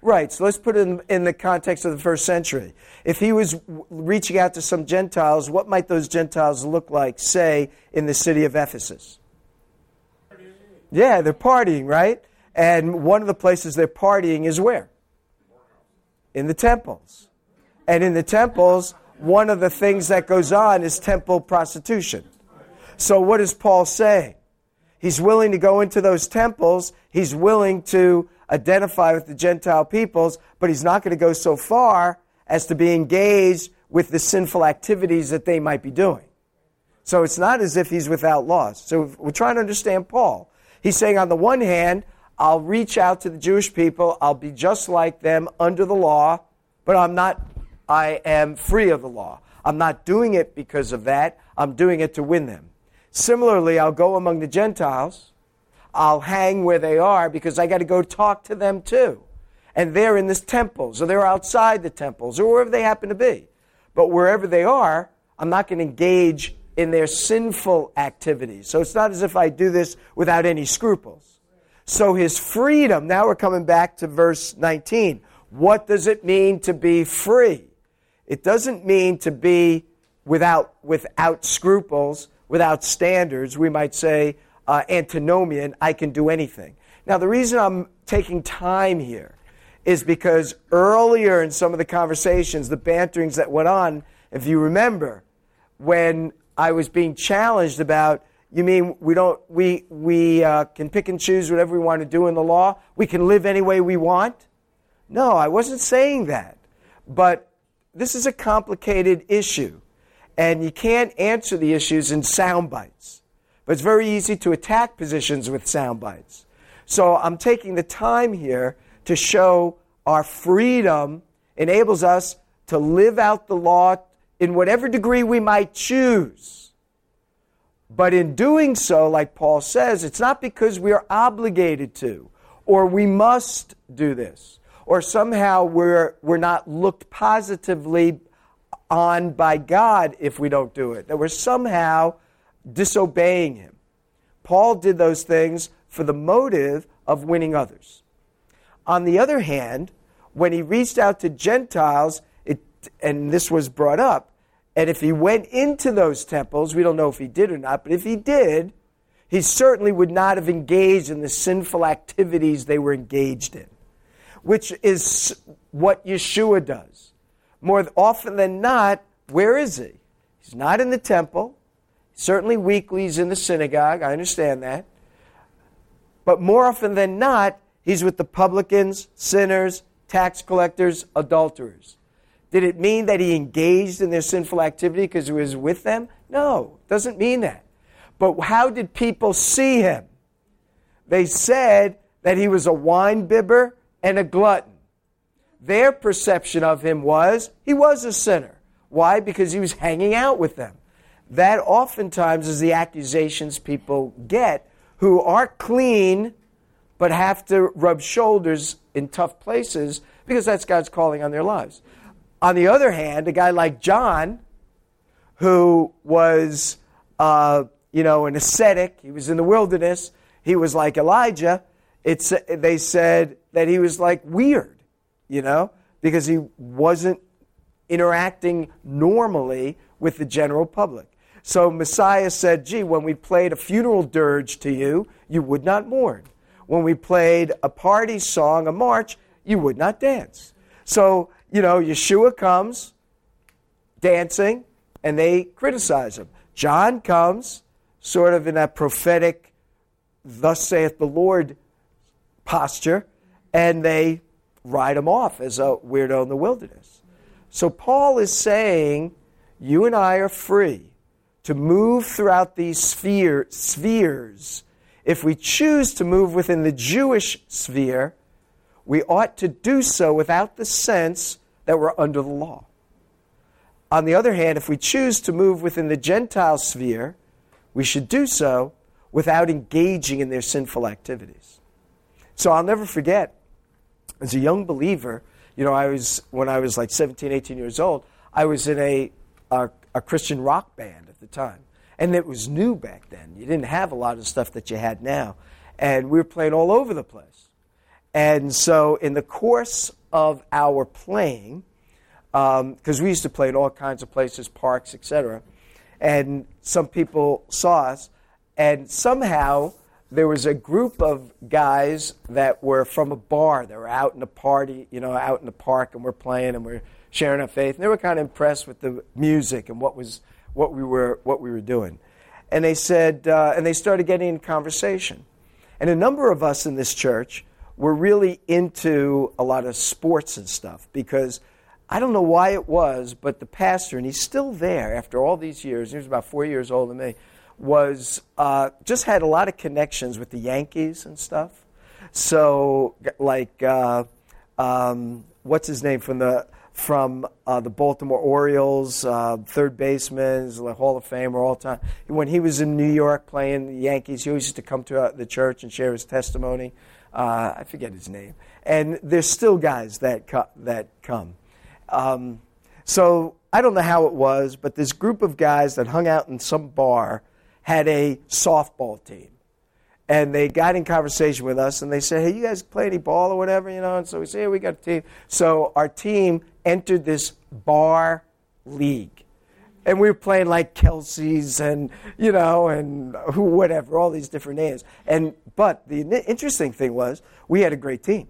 Right, so let's put it in, in, the context of the first century. If he was reaching out to some Gentiles, what might those Gentiles look like, say, in the city of Ephesus? Yeah, they're partying, right? And one of the places they're partying is where? in the temples. And in the temples, one of the things that goes on is temple prostitution. So, what is Paul saying? He's willing to go into those temples, he's willing to identify with the Gentile peoples, but he's not going to go so far as to be engaged with the sinful activities that they might be doing. So it's not as if he's without laws. So we're trying to understand Paul. He's saying, on the one hand, I'll reach out to the Jewish people. I'll be just like them under the law, but I'm not, I am free of the law. I'm not doing it because of that. I'm doing it to win them. Similarly, I'll go among the Gentiles. I'll hang where they are because I got to go talk to them too. And they're in this temples or they're outside the temples or wherever they happen to be. But wherever they are, I'm not going to engage in their sinful activities. So it's not as if I do this without any scruples. So his freedom, now we're coming back to verse 19. What does it mean to be free? It doesn't mean to be without, without scruples, without standards. We might say uh, antinomian, I can do anything. Now, the reason I'm taking time here is because earlier in some of the conversations, the banterings that went on, if you remember, when I was being challenged about you mean we don't we we uh, can pick and choose whatever we want to do in the law? We can live any way we want? No, I wasn't saying that. But this is a complicated issue, and you can't answer the issues in sound bites. But it's very easy to attack positions with sound bites. So I'm taking the time here to show our freedom enables us to live out the law in whatever degree we might choose. But in doing so, like Paul says, it's not because we are obligated to or we must do this or somehow we're, we're not looked positively on by God if we don't do it, that we're somehow disobeying Him. Paul did those things for the motive of winning others. On the other hand, when he reached out to Gentiles, it, and this was brought up, and if he went into those temples, we don't know if he did or not, but if he did, he certainly would not have engaged in the sinful activities they were engaged in, which is what Yeshua does. More often than not, where is he? He's not in the temple. Certainly weekly he's in the synagogue. I understand that. But more often than not, he's with the publicans, sinners, tax collectors, adulterers. Did it mean that he engaged in their sinful activity because he was with them? No, doesn't mean that. But how did people see him? They said that he was a wine bibber and a glutton. Their perception of him was he was a sinner. Why? Because he was hanging out with them. That oftentimes is the accusations people get who aren't clean but have to rub shoulders in tough places because that's God's calling on their lives. On the other hand, a guy like John, who was, uh, you know, an ascetic, he was in the wilderness, he was like Elijah. It's, they said that he was like weird, you know, because he wasn't interacting normally with the general public. So Messiah said, Gee, when we played a funeral dirge to you, you would not mourn. When we played a party song, a march, you would not dance. So, you know, Yeshua comes dancing, and they criticize him. John comes sort of in that prophetic, thus saith the Lord posture, and they write him off as a weirdo in the wilderness. So Paul is saying, you and I are free to move throughout these sphere, spheres. If we choose to move within the Jewish sphere, we ought to do so without the sense that we're under the law. On the other hand, if we choose to move within the Gentile sphere, we should do so without engaging in their sinful activities. So I'll never forget, as a young believer, you know, I was, when I was like 17, 18 years old, I was in a, a, a Christian rock band at the time. And it was new back then. You didn't have a lot of stuff that you had now. And we were playing all over the place. And so, in the course of our playing, because um, we used to play in all kinds of places, parks, etc., and some people saw us, and somehow there was a group of guys that were from a bar. They were out in a party, you know, out in the park, and we're playing and we're sharing our faith. And they were kind of impressed with the music and what was what we were, what we were doing. And they said, uh, and they started getting in conversation. And a number of us in this church were really into a lot of sports and stuff because I don't know why it was, but the pastor, and he's still there after all these years, he was about four years older than me, was uh, just had a lot of connections with the Yankees and stuff. So, like, uh, um, what's his name from the from uh, the Baltimore Orioles, uh, third baseman, a Hall of Famer all time. When he was in New York playing the Yankees, he always used to come to uh, the church and share his testimony. Uh, I forget his name. And there's still guys that, co- that come. Um, so I don't know how it was, but this group of guys that hung out in some bar had a softball team and they got in conversation with us and they said, Hey, you guys play any ball or whatever, you know? And so we said, we got a team. So our team entered this bar league. And we were playing like Kelsey's and, you know, and who, whatever, all these different names. And, but the interesting thing was we had a great team.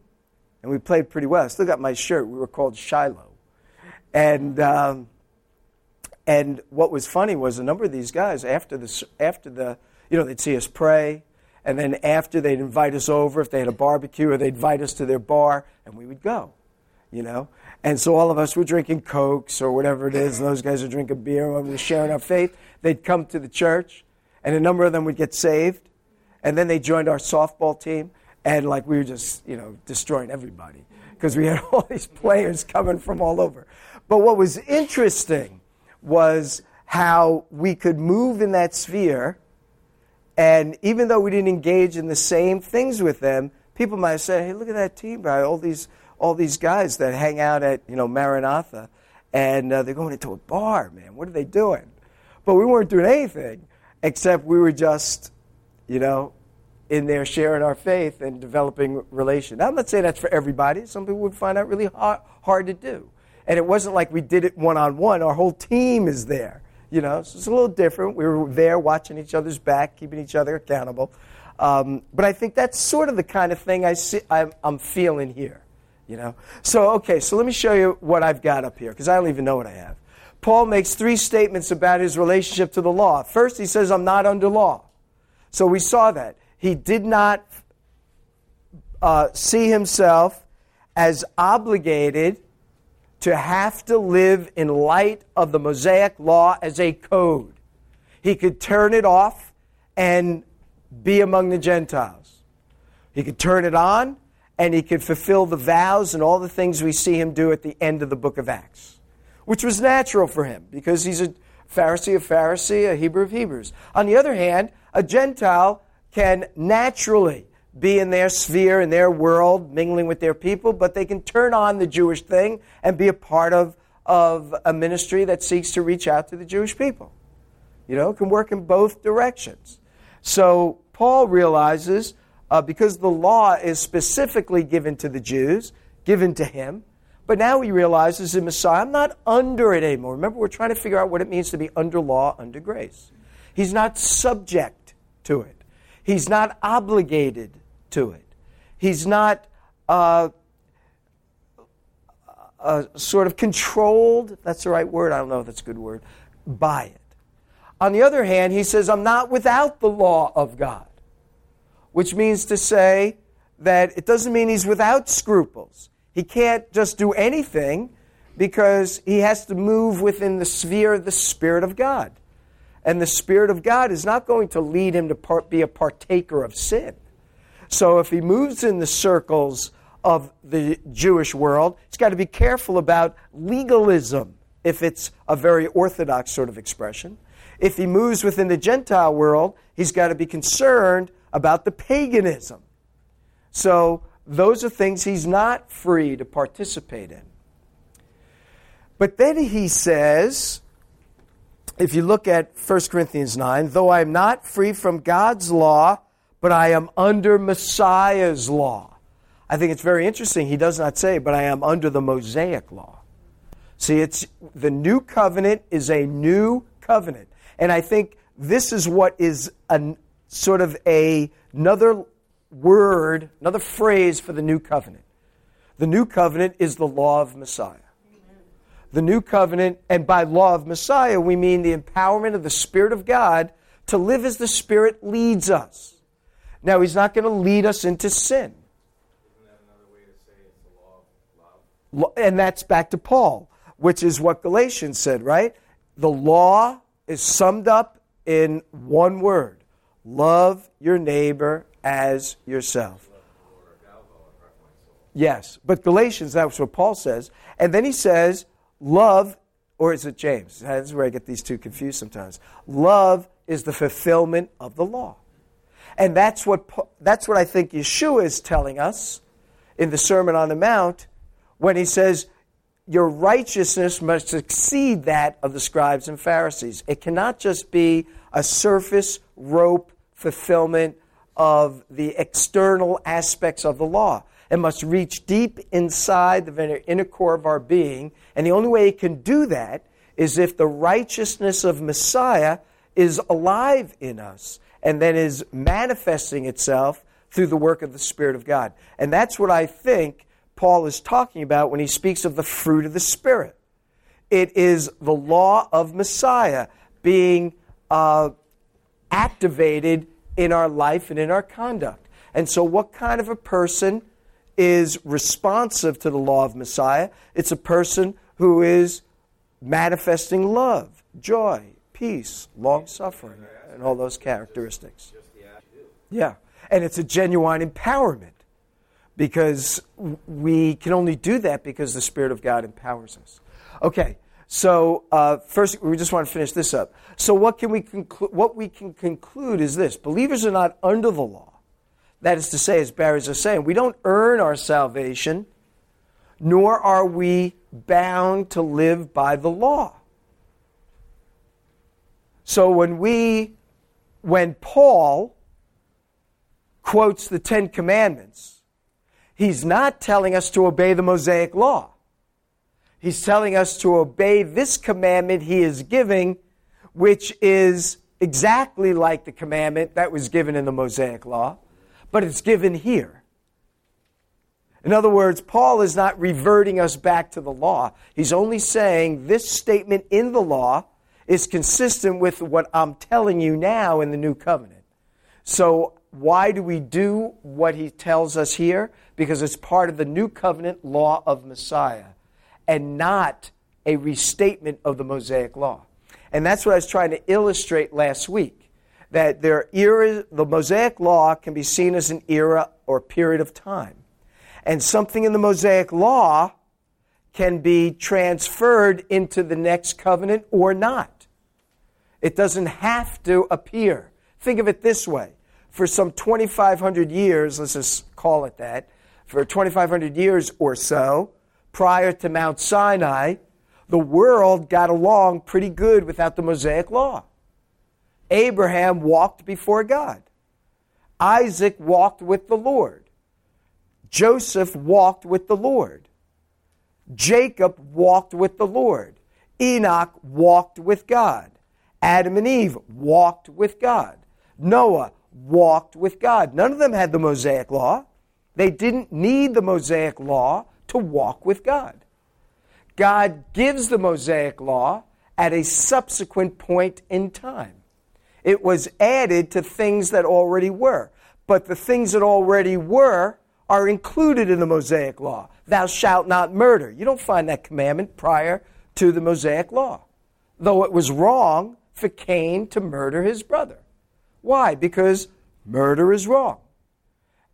And we played pretty well. I still got my shirt. We were called Shiloh. And, um, and what was funny was a number of these guys, after the, after the, you know, they'd see us pray, and then after they'd invite us over if they had a barbecue or they'd invite us to their bar, and we would go, you know. And so all of us were drinking Cokes or whatever it is, and those guys were drinking beer, and we were sharing our faith. They'd come to the church, and a number of them would get saved, and then they joined our softball team. And like we were just, you know, destroying everybody because we had all these players coming from all over. But what was interesting was how we could move in that sphere, and even though we didn't engage in the same things with them, people might say, "Hey, look at that team, guy! All these all these guys that hang out at you know Maranatha, and uh, they're going into a bar, man. What are they doing?" But we weren't doing anything except we were just, you know, in there sharing our faith and developing relation. Now, I'm not saying that's for everybody. Some people would find that really hard, hard to do. And it wasn't like we did it one on one. Our whole team is there. You know, so it's a little different. We were there watching each other's back, keeping each other accountable. Um, but I think that's sort of the kind of thing I see, I'm, I'm feeling here. You know. So okay. So let me show you what I've got up here because I don't even know what I have. Paul makes three statements about his relationship to the law. First, he says, "I'm not under law." So we saw that he did not uh, see himself as obligated to have to live in light of the Mosaic law as a code. He could turn it off and be among the Gentiles. He could turn it on and he could fulfill the vows and all the things we see him do at the end of the book of Acts, which was natural for him because he's a Pharisee of Pharisee, a Hebrew of Hebrews. On the other hand, a Gentile can naturally be in their sphere, in their world, mingling with their people, but they can turn on the Jewish thing and be a part of, of a ministry that seeks to reach out to the Jewish people. You know, it can work in both directions. So Paul realizes uh, because the law is specifically given to the Jews, given to him, but now he realizes in Messiah, I'm not under it anymore. Remember, we're trying to figure out what it means to be under law, under grace. He's not subject to it. He's not obligated to it. He's not uh, uh, sort of controlled, that's the right word, I don't know if that's a good word, by it. On the other hand, he says, I'm not without the law of God, which means to say that it doesn't mean he's without scruples. He can't just do anything because he has to move within the sphere of the Spirit of God. And the Spirit of God is not going to lead him to part, be a partaker of sin. So if he moves in the circles of the Jewish world, he's got to be careful about legalism, if it's a very orthodox sort of expression. If he moves within the Gentile world, he's got to be concerned about the paganism. So those are things he's not free to participate in. But then he says, if you look at 1 Corinthians 9, though I am not free from God's law, but I am under Messiah's law. I think it's very interesting. He does not say, but I am under the Mosaic law. See, it's the new covenant is a new covenant. And I think this is what is a sort of a, another word, another phrase for the new covenant. The new covenant is the law of Messiah. The new covenant, and by law of Messiah, we mean the empowerment of the Spirit of God to live as the Spirit leads us. Now, he's not going to lead us into sin. Isn't that another way to say it's the law of love? and that's back to Paul, which is what Galatians said, right? The law is summed up in one word love your neighbor as yourself. Yes, but Galatians, that's what Paul says. And then he says, love, or is it James? That's where I get these two confused sometimes. Love is the fulfillment of the law. And that's what, that's what I think Yeshua is telling us in the Sermon on the Mount when he says, Your righteousness must exceed that of the scribes and Pharisees. It cannot just be a surface rope fulfillment of the external aspects of the law. It must reach deep inside the inner core of our being. And the only way it can do that is if the righteousness of Messiah is alive in us and then is manifesting itself through the work of the Spirit of God. And that's what I think Paul is talking about when he speaks of the fruit of the Spirit. It is the law of Messiah being uh, activated in our life and in our conduct. And so, what kind of a person is responsive to the law of Messiah? It's a person who is manifesting love, joy, peace, long suffering and all those characteristics. Yeah. And it's a genuine empowerment. because we can only do that because the Spirit of God empowers us. Okay, so uh, first we just want to finish this up. So what can we conclu- what we can conclude is this: believers are not under the law. That is to say, as Barry's is saying, we don't earn our salvation, nor are we bound to live by the law. So when we, when Paul quotes the Ten Commandments, he's not telling us to obey the Mosaic law. He's telling us to obey this commandment he is giving, which is exactly like the commandment that was given in the Mosaic law, but it's given here. In other words, Paul is not reverting us back to the law. He's only saying this statement in the law is consistent with what I'm telling you now in the new covenant. So, why do we do what he tells us here? Because it's part of the new covenant law of Messiah and not a restatement of the Mosaic law. And that's what I was trying to illustrate last week. That there era, the Mosaic law can be seen as an era or period of time. And something in the Mosaic law can be transferred into the next covenant or not. It doesn't have to appear. Think of it this way. For some 2,500 years, let's just call it that, for 2,500 years or so, prior to Mount Sinai, the world got along pretty good without the Mosaic law. Abraham walked before God. Isaac walked with the Lord. Joseph walked with the Lord. Jacob walked with the Lord. Enoch walked with God. Adam and Eve walked with God. Noah walked with God. None of them had the Mosaic law. They didn't need the Mosaic law to walk with God. God gives the Mosaic law at a subsequent point in time. It was added to things that already were. But the things that already were are included in the Mosaic law. Thou shalt not murder. You don't find that commandment prior to the Mosaic law. Though it was wrong for Cain to murder his brother. Why? Because murder is wrong.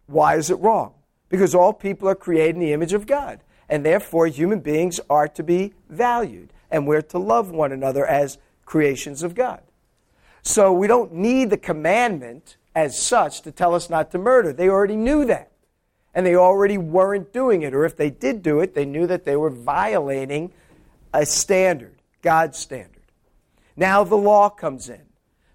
Why is it wrong? Because all people are created in the image of God. And therefore, human beings are to be valued. And we're to love one another as creations of God. So we don't need the commandment as such to tell us not to murder. They already knew that and they already weren't doing it. Or if they did do it, they knew that they were violating a standard, God's standard. Now the law comes in.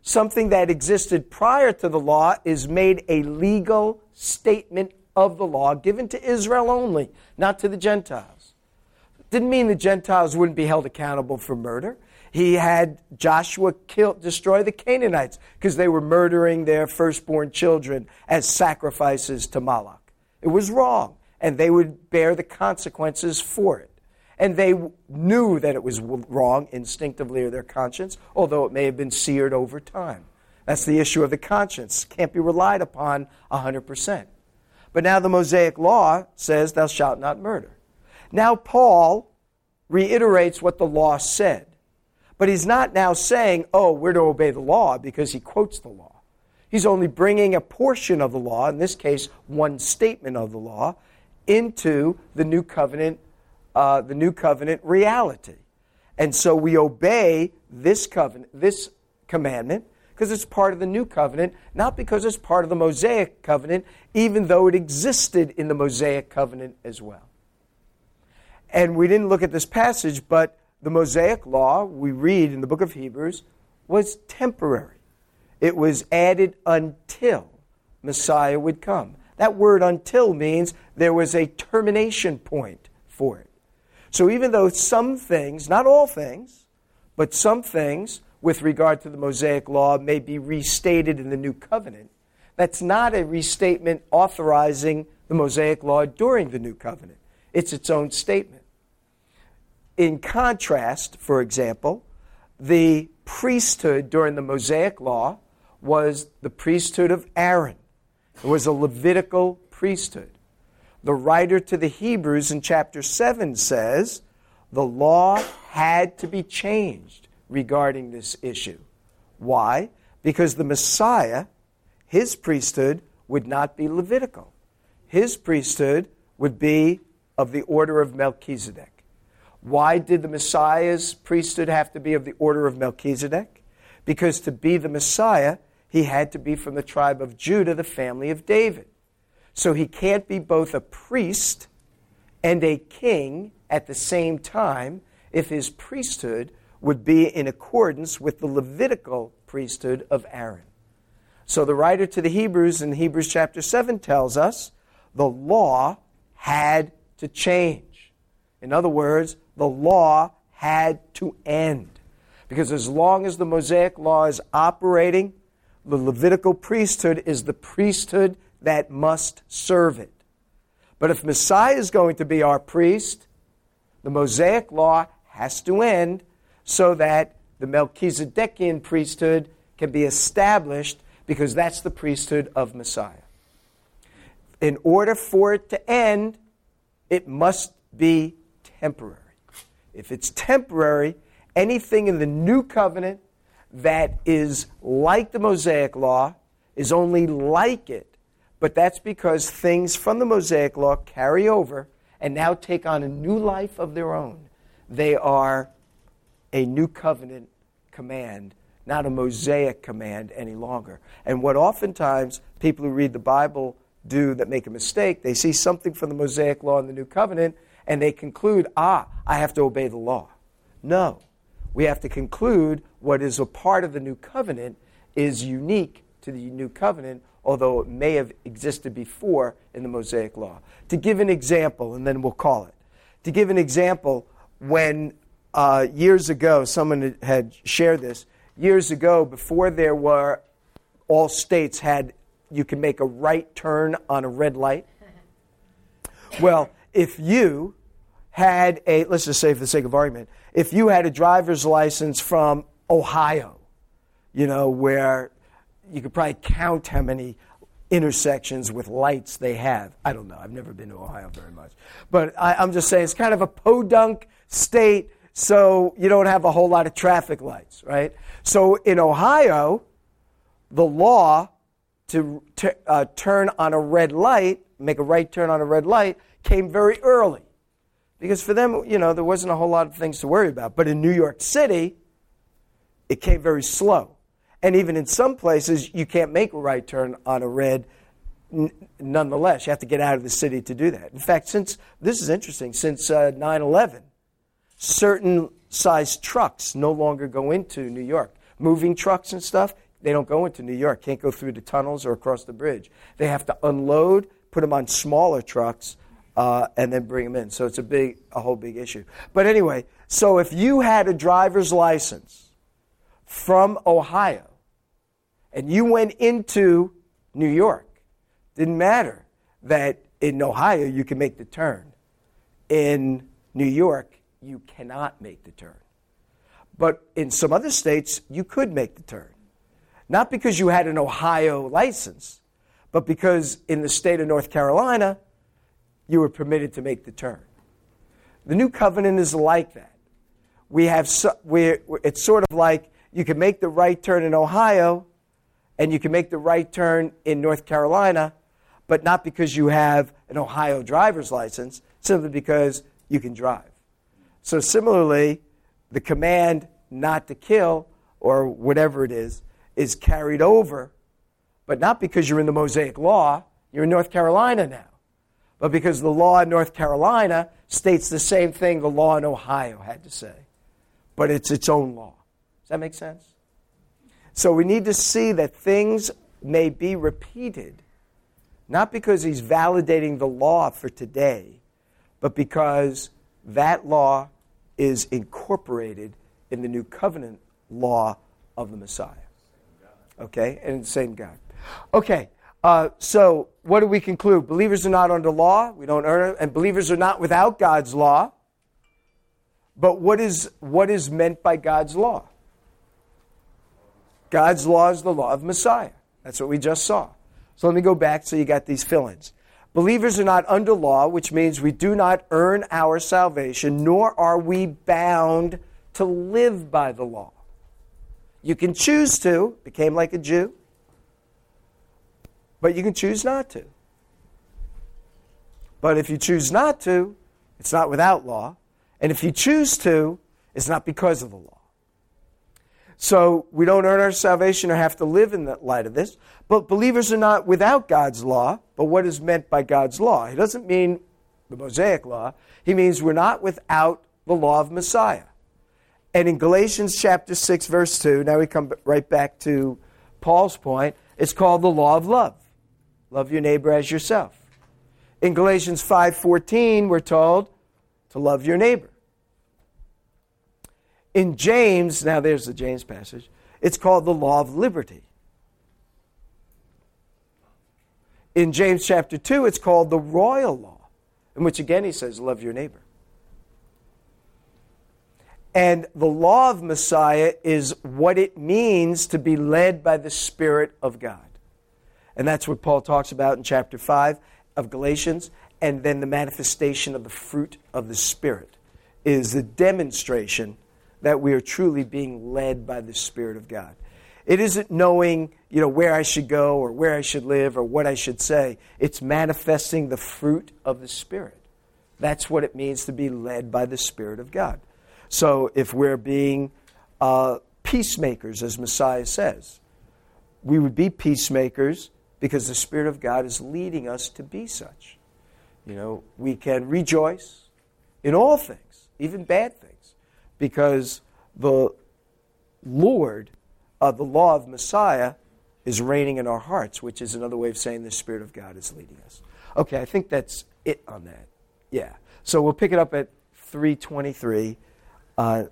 Something that existed prior to the law is made a legal statement of the law given to Israel only, not to the Gentiles. Didn't mean the Gentiles wouldn't be held accountable for murder. He had Joshua kill, destroy the Canaanites because they were murdering their firstborn children as sacrifices to Moloch. It was wrong, and they would bear the consequences for it. And they knew that it was wrong instinctively or their conscience, although it may have been seared over time. That's the issue of the conscience. Can't be relied upon 100%. But now the Mosaic law says, Thou shalt not murder. Now Paul reiterates what the law said. But he's not now saying, Oh, we're to obey the law because he quotes the law. He's only bringing a portion of the law, in this case, one statement of the law, into the new covenant, uh, the new covenant reality. And so we obey this covenant, this commandment, because it's part of the new covenant, not because it's part of the Mosaic covenant, even though it existed in the Mosaic covenant as well. And we didn't look at this passage, but the Mosaic law we read in the book of Hebrews was temporary. It was added until Messiah would come. That word until means there was a termination point for it. So even though some things, not all things, but some things with regard to the Mosaic law may be restated in the new covenant, that's not a restatement authorizing the Mosaic law during the new covenant. It's its own statement. In contrast, for example, the priesthood during the Mosaic law was the priesthood of Aaron. It was a Levitical priesthood. The writer to the Hebrews in chapter 7 says the law had to be changed regarding this issue. Why? Because the Messiah, his priesthood, would not be Levitical. his priesthood would be of the order of Melchizedek. Why did the Messiah's priesthood have to be of the order of Melchizedek? Because to be the Messiah, he had to be from the tribe of Judah, the family of David. So he can't be both a priest and a king at the same time if his priesthood would be in accordance with the Levitical priesthood of Aaron. So the writer to the Hebrews in Hebrews chapter 7 tells us the law had to change. In other words, the law had to end. Because as long as the Mosaic law is operating, the Levitical priesthood is the priesthood that must serve it. But if Messiah is going to be our priest, the Mosaic law has to end so that the Melchizedekian priesthood can be established because that's the priesthood of Messiah. In order for it to end, it must be temporary. If it's temporary, anything in the new covenant that is like the Mosaic law is only like it, but that's because things from the Mosaic law carry over and now take on a new life of their own. They are a new covenant command, not a Mosaic command any longer. And what oftentimes people who read the Bible do that make a mistake, they see something from the Mosaic law in the new covenant and they conclude, ah, I have to obey the law. No. We have to conclude what is a part of the new covenant is unique to the new covenant, although it may have existed before in the Mosaic law. To give an example, and then we'll call it. To give an example, when uh, years ago, someone had shared this, years ago, before there were, all states had, you can make a right turn on a red light. Well, if you had a, let's just say for the sake of argument, if you had a driver's license from Ohio, you know, where you could probably count how many intersections with lights they have. I don't know. I've never been to Ohio very much. But I, am just saying it's kind of a podunk state, so you don't have a whole lot of traffic lights, right? So in Ohio, the law to uh, turn on a red light, make a right turn on a red light, came very early. Because for them, you know, there wasn't a whole lot of things to worry about. But in New York City, it came very slow. And even in some places, you can't make a right turn on a red n- nonetheless. You have to get out of the city to do that. In fact, since this is interesting, since uh, 9 uh, 11, certain size trucks no longer go into New York. Moving trucks and stuff, they don't go into New York, can't go through the tunnels or across the bridge. They have to unload, put them on smaller trucks, uh, and then bring them in. So it's a big, a whole big issue. But anyway, so if you had a driver's license from Ohio and you went into New York, didn't matter that in Ohio you can make the turn. In New York, you cannot make the turn. But in some other states, you could make the turn. Not because you had an Ohio license, but because in the state of North Carolina, you were permitted to make the turn. The new covenant is like that. We have we it's sort of like you can make the right turn in Ohio and you can make the right turn in North Carolina, but not because you have an Ohio driver's license, simply because you can drive. So similarly, the command not to kill or whatever it is is carried over, but not because you're in the Mosaic law, you're in North Carolina now but because the law in North Carolina states the same thing the law in Ohio had to say. But it's its own law. Does that make sense? So we need to see that things may be repeated, not because he's validating the law for today, but because that law is incorporated in the new covenant law of the Messiah. Okay? And the same God. Okay, uh, so, what do we conclude? Believers are not under law. We don't earn it. And believers are not without God's law. But what is, what is meant by God's law? God's law is the law of Messiah. That's what we just saw. So let me go back so you got these fill ins. Believers are not under law, which means we do not earn our salvation, nor are we bound to live by the law. You can choose to, became like a Jew. But you can choose not to. But if you choose not to, it's not without law. And if you choose to, it's not because of the law. So we don't earn our salvation or have to live in the light of this. But believers are not without God's law. But what is meant by God's law? He doesn't mean the Mosaic law. He means we're not without the law of Messiah. And in Galatians chapter 6, verse 2, now we come right back to Paul's point, it's called the law of love. Love your neighbor as yourself. In Galatians 5:14, we're told to love your neighbor. In James, now there's the James passage, it's called the law of liberty. In James chapter 2, it's called the royal law, in which again he says, love your neighbor. And the law of Messiah is what it means to be led by the Spirit of God. And that's what Paul talks about in chapter 5 of Galatians. And then the manifestation of the fruit of the Spirit is the demonstration that we are truly being led by the Spirit of God. It isn't knowing, you know, where I should go or where I should live or what I should say. It's manifesting the fruit of the Spirit. That's what it means to be led by the Spirit of God. So if we're being uh, peacemakers, as Messiah says, we would be peacemakers because the Spirit of God is leading us to be such. You know, we can rejoice in all things, even bad things, because the Lord, uh, the law of Messiah, is reigning in our hearts, which is another way of saying the Spirit of God is leading us. Okay, I think that's it on that. Yeah. So we'll pick it up at 323 uh,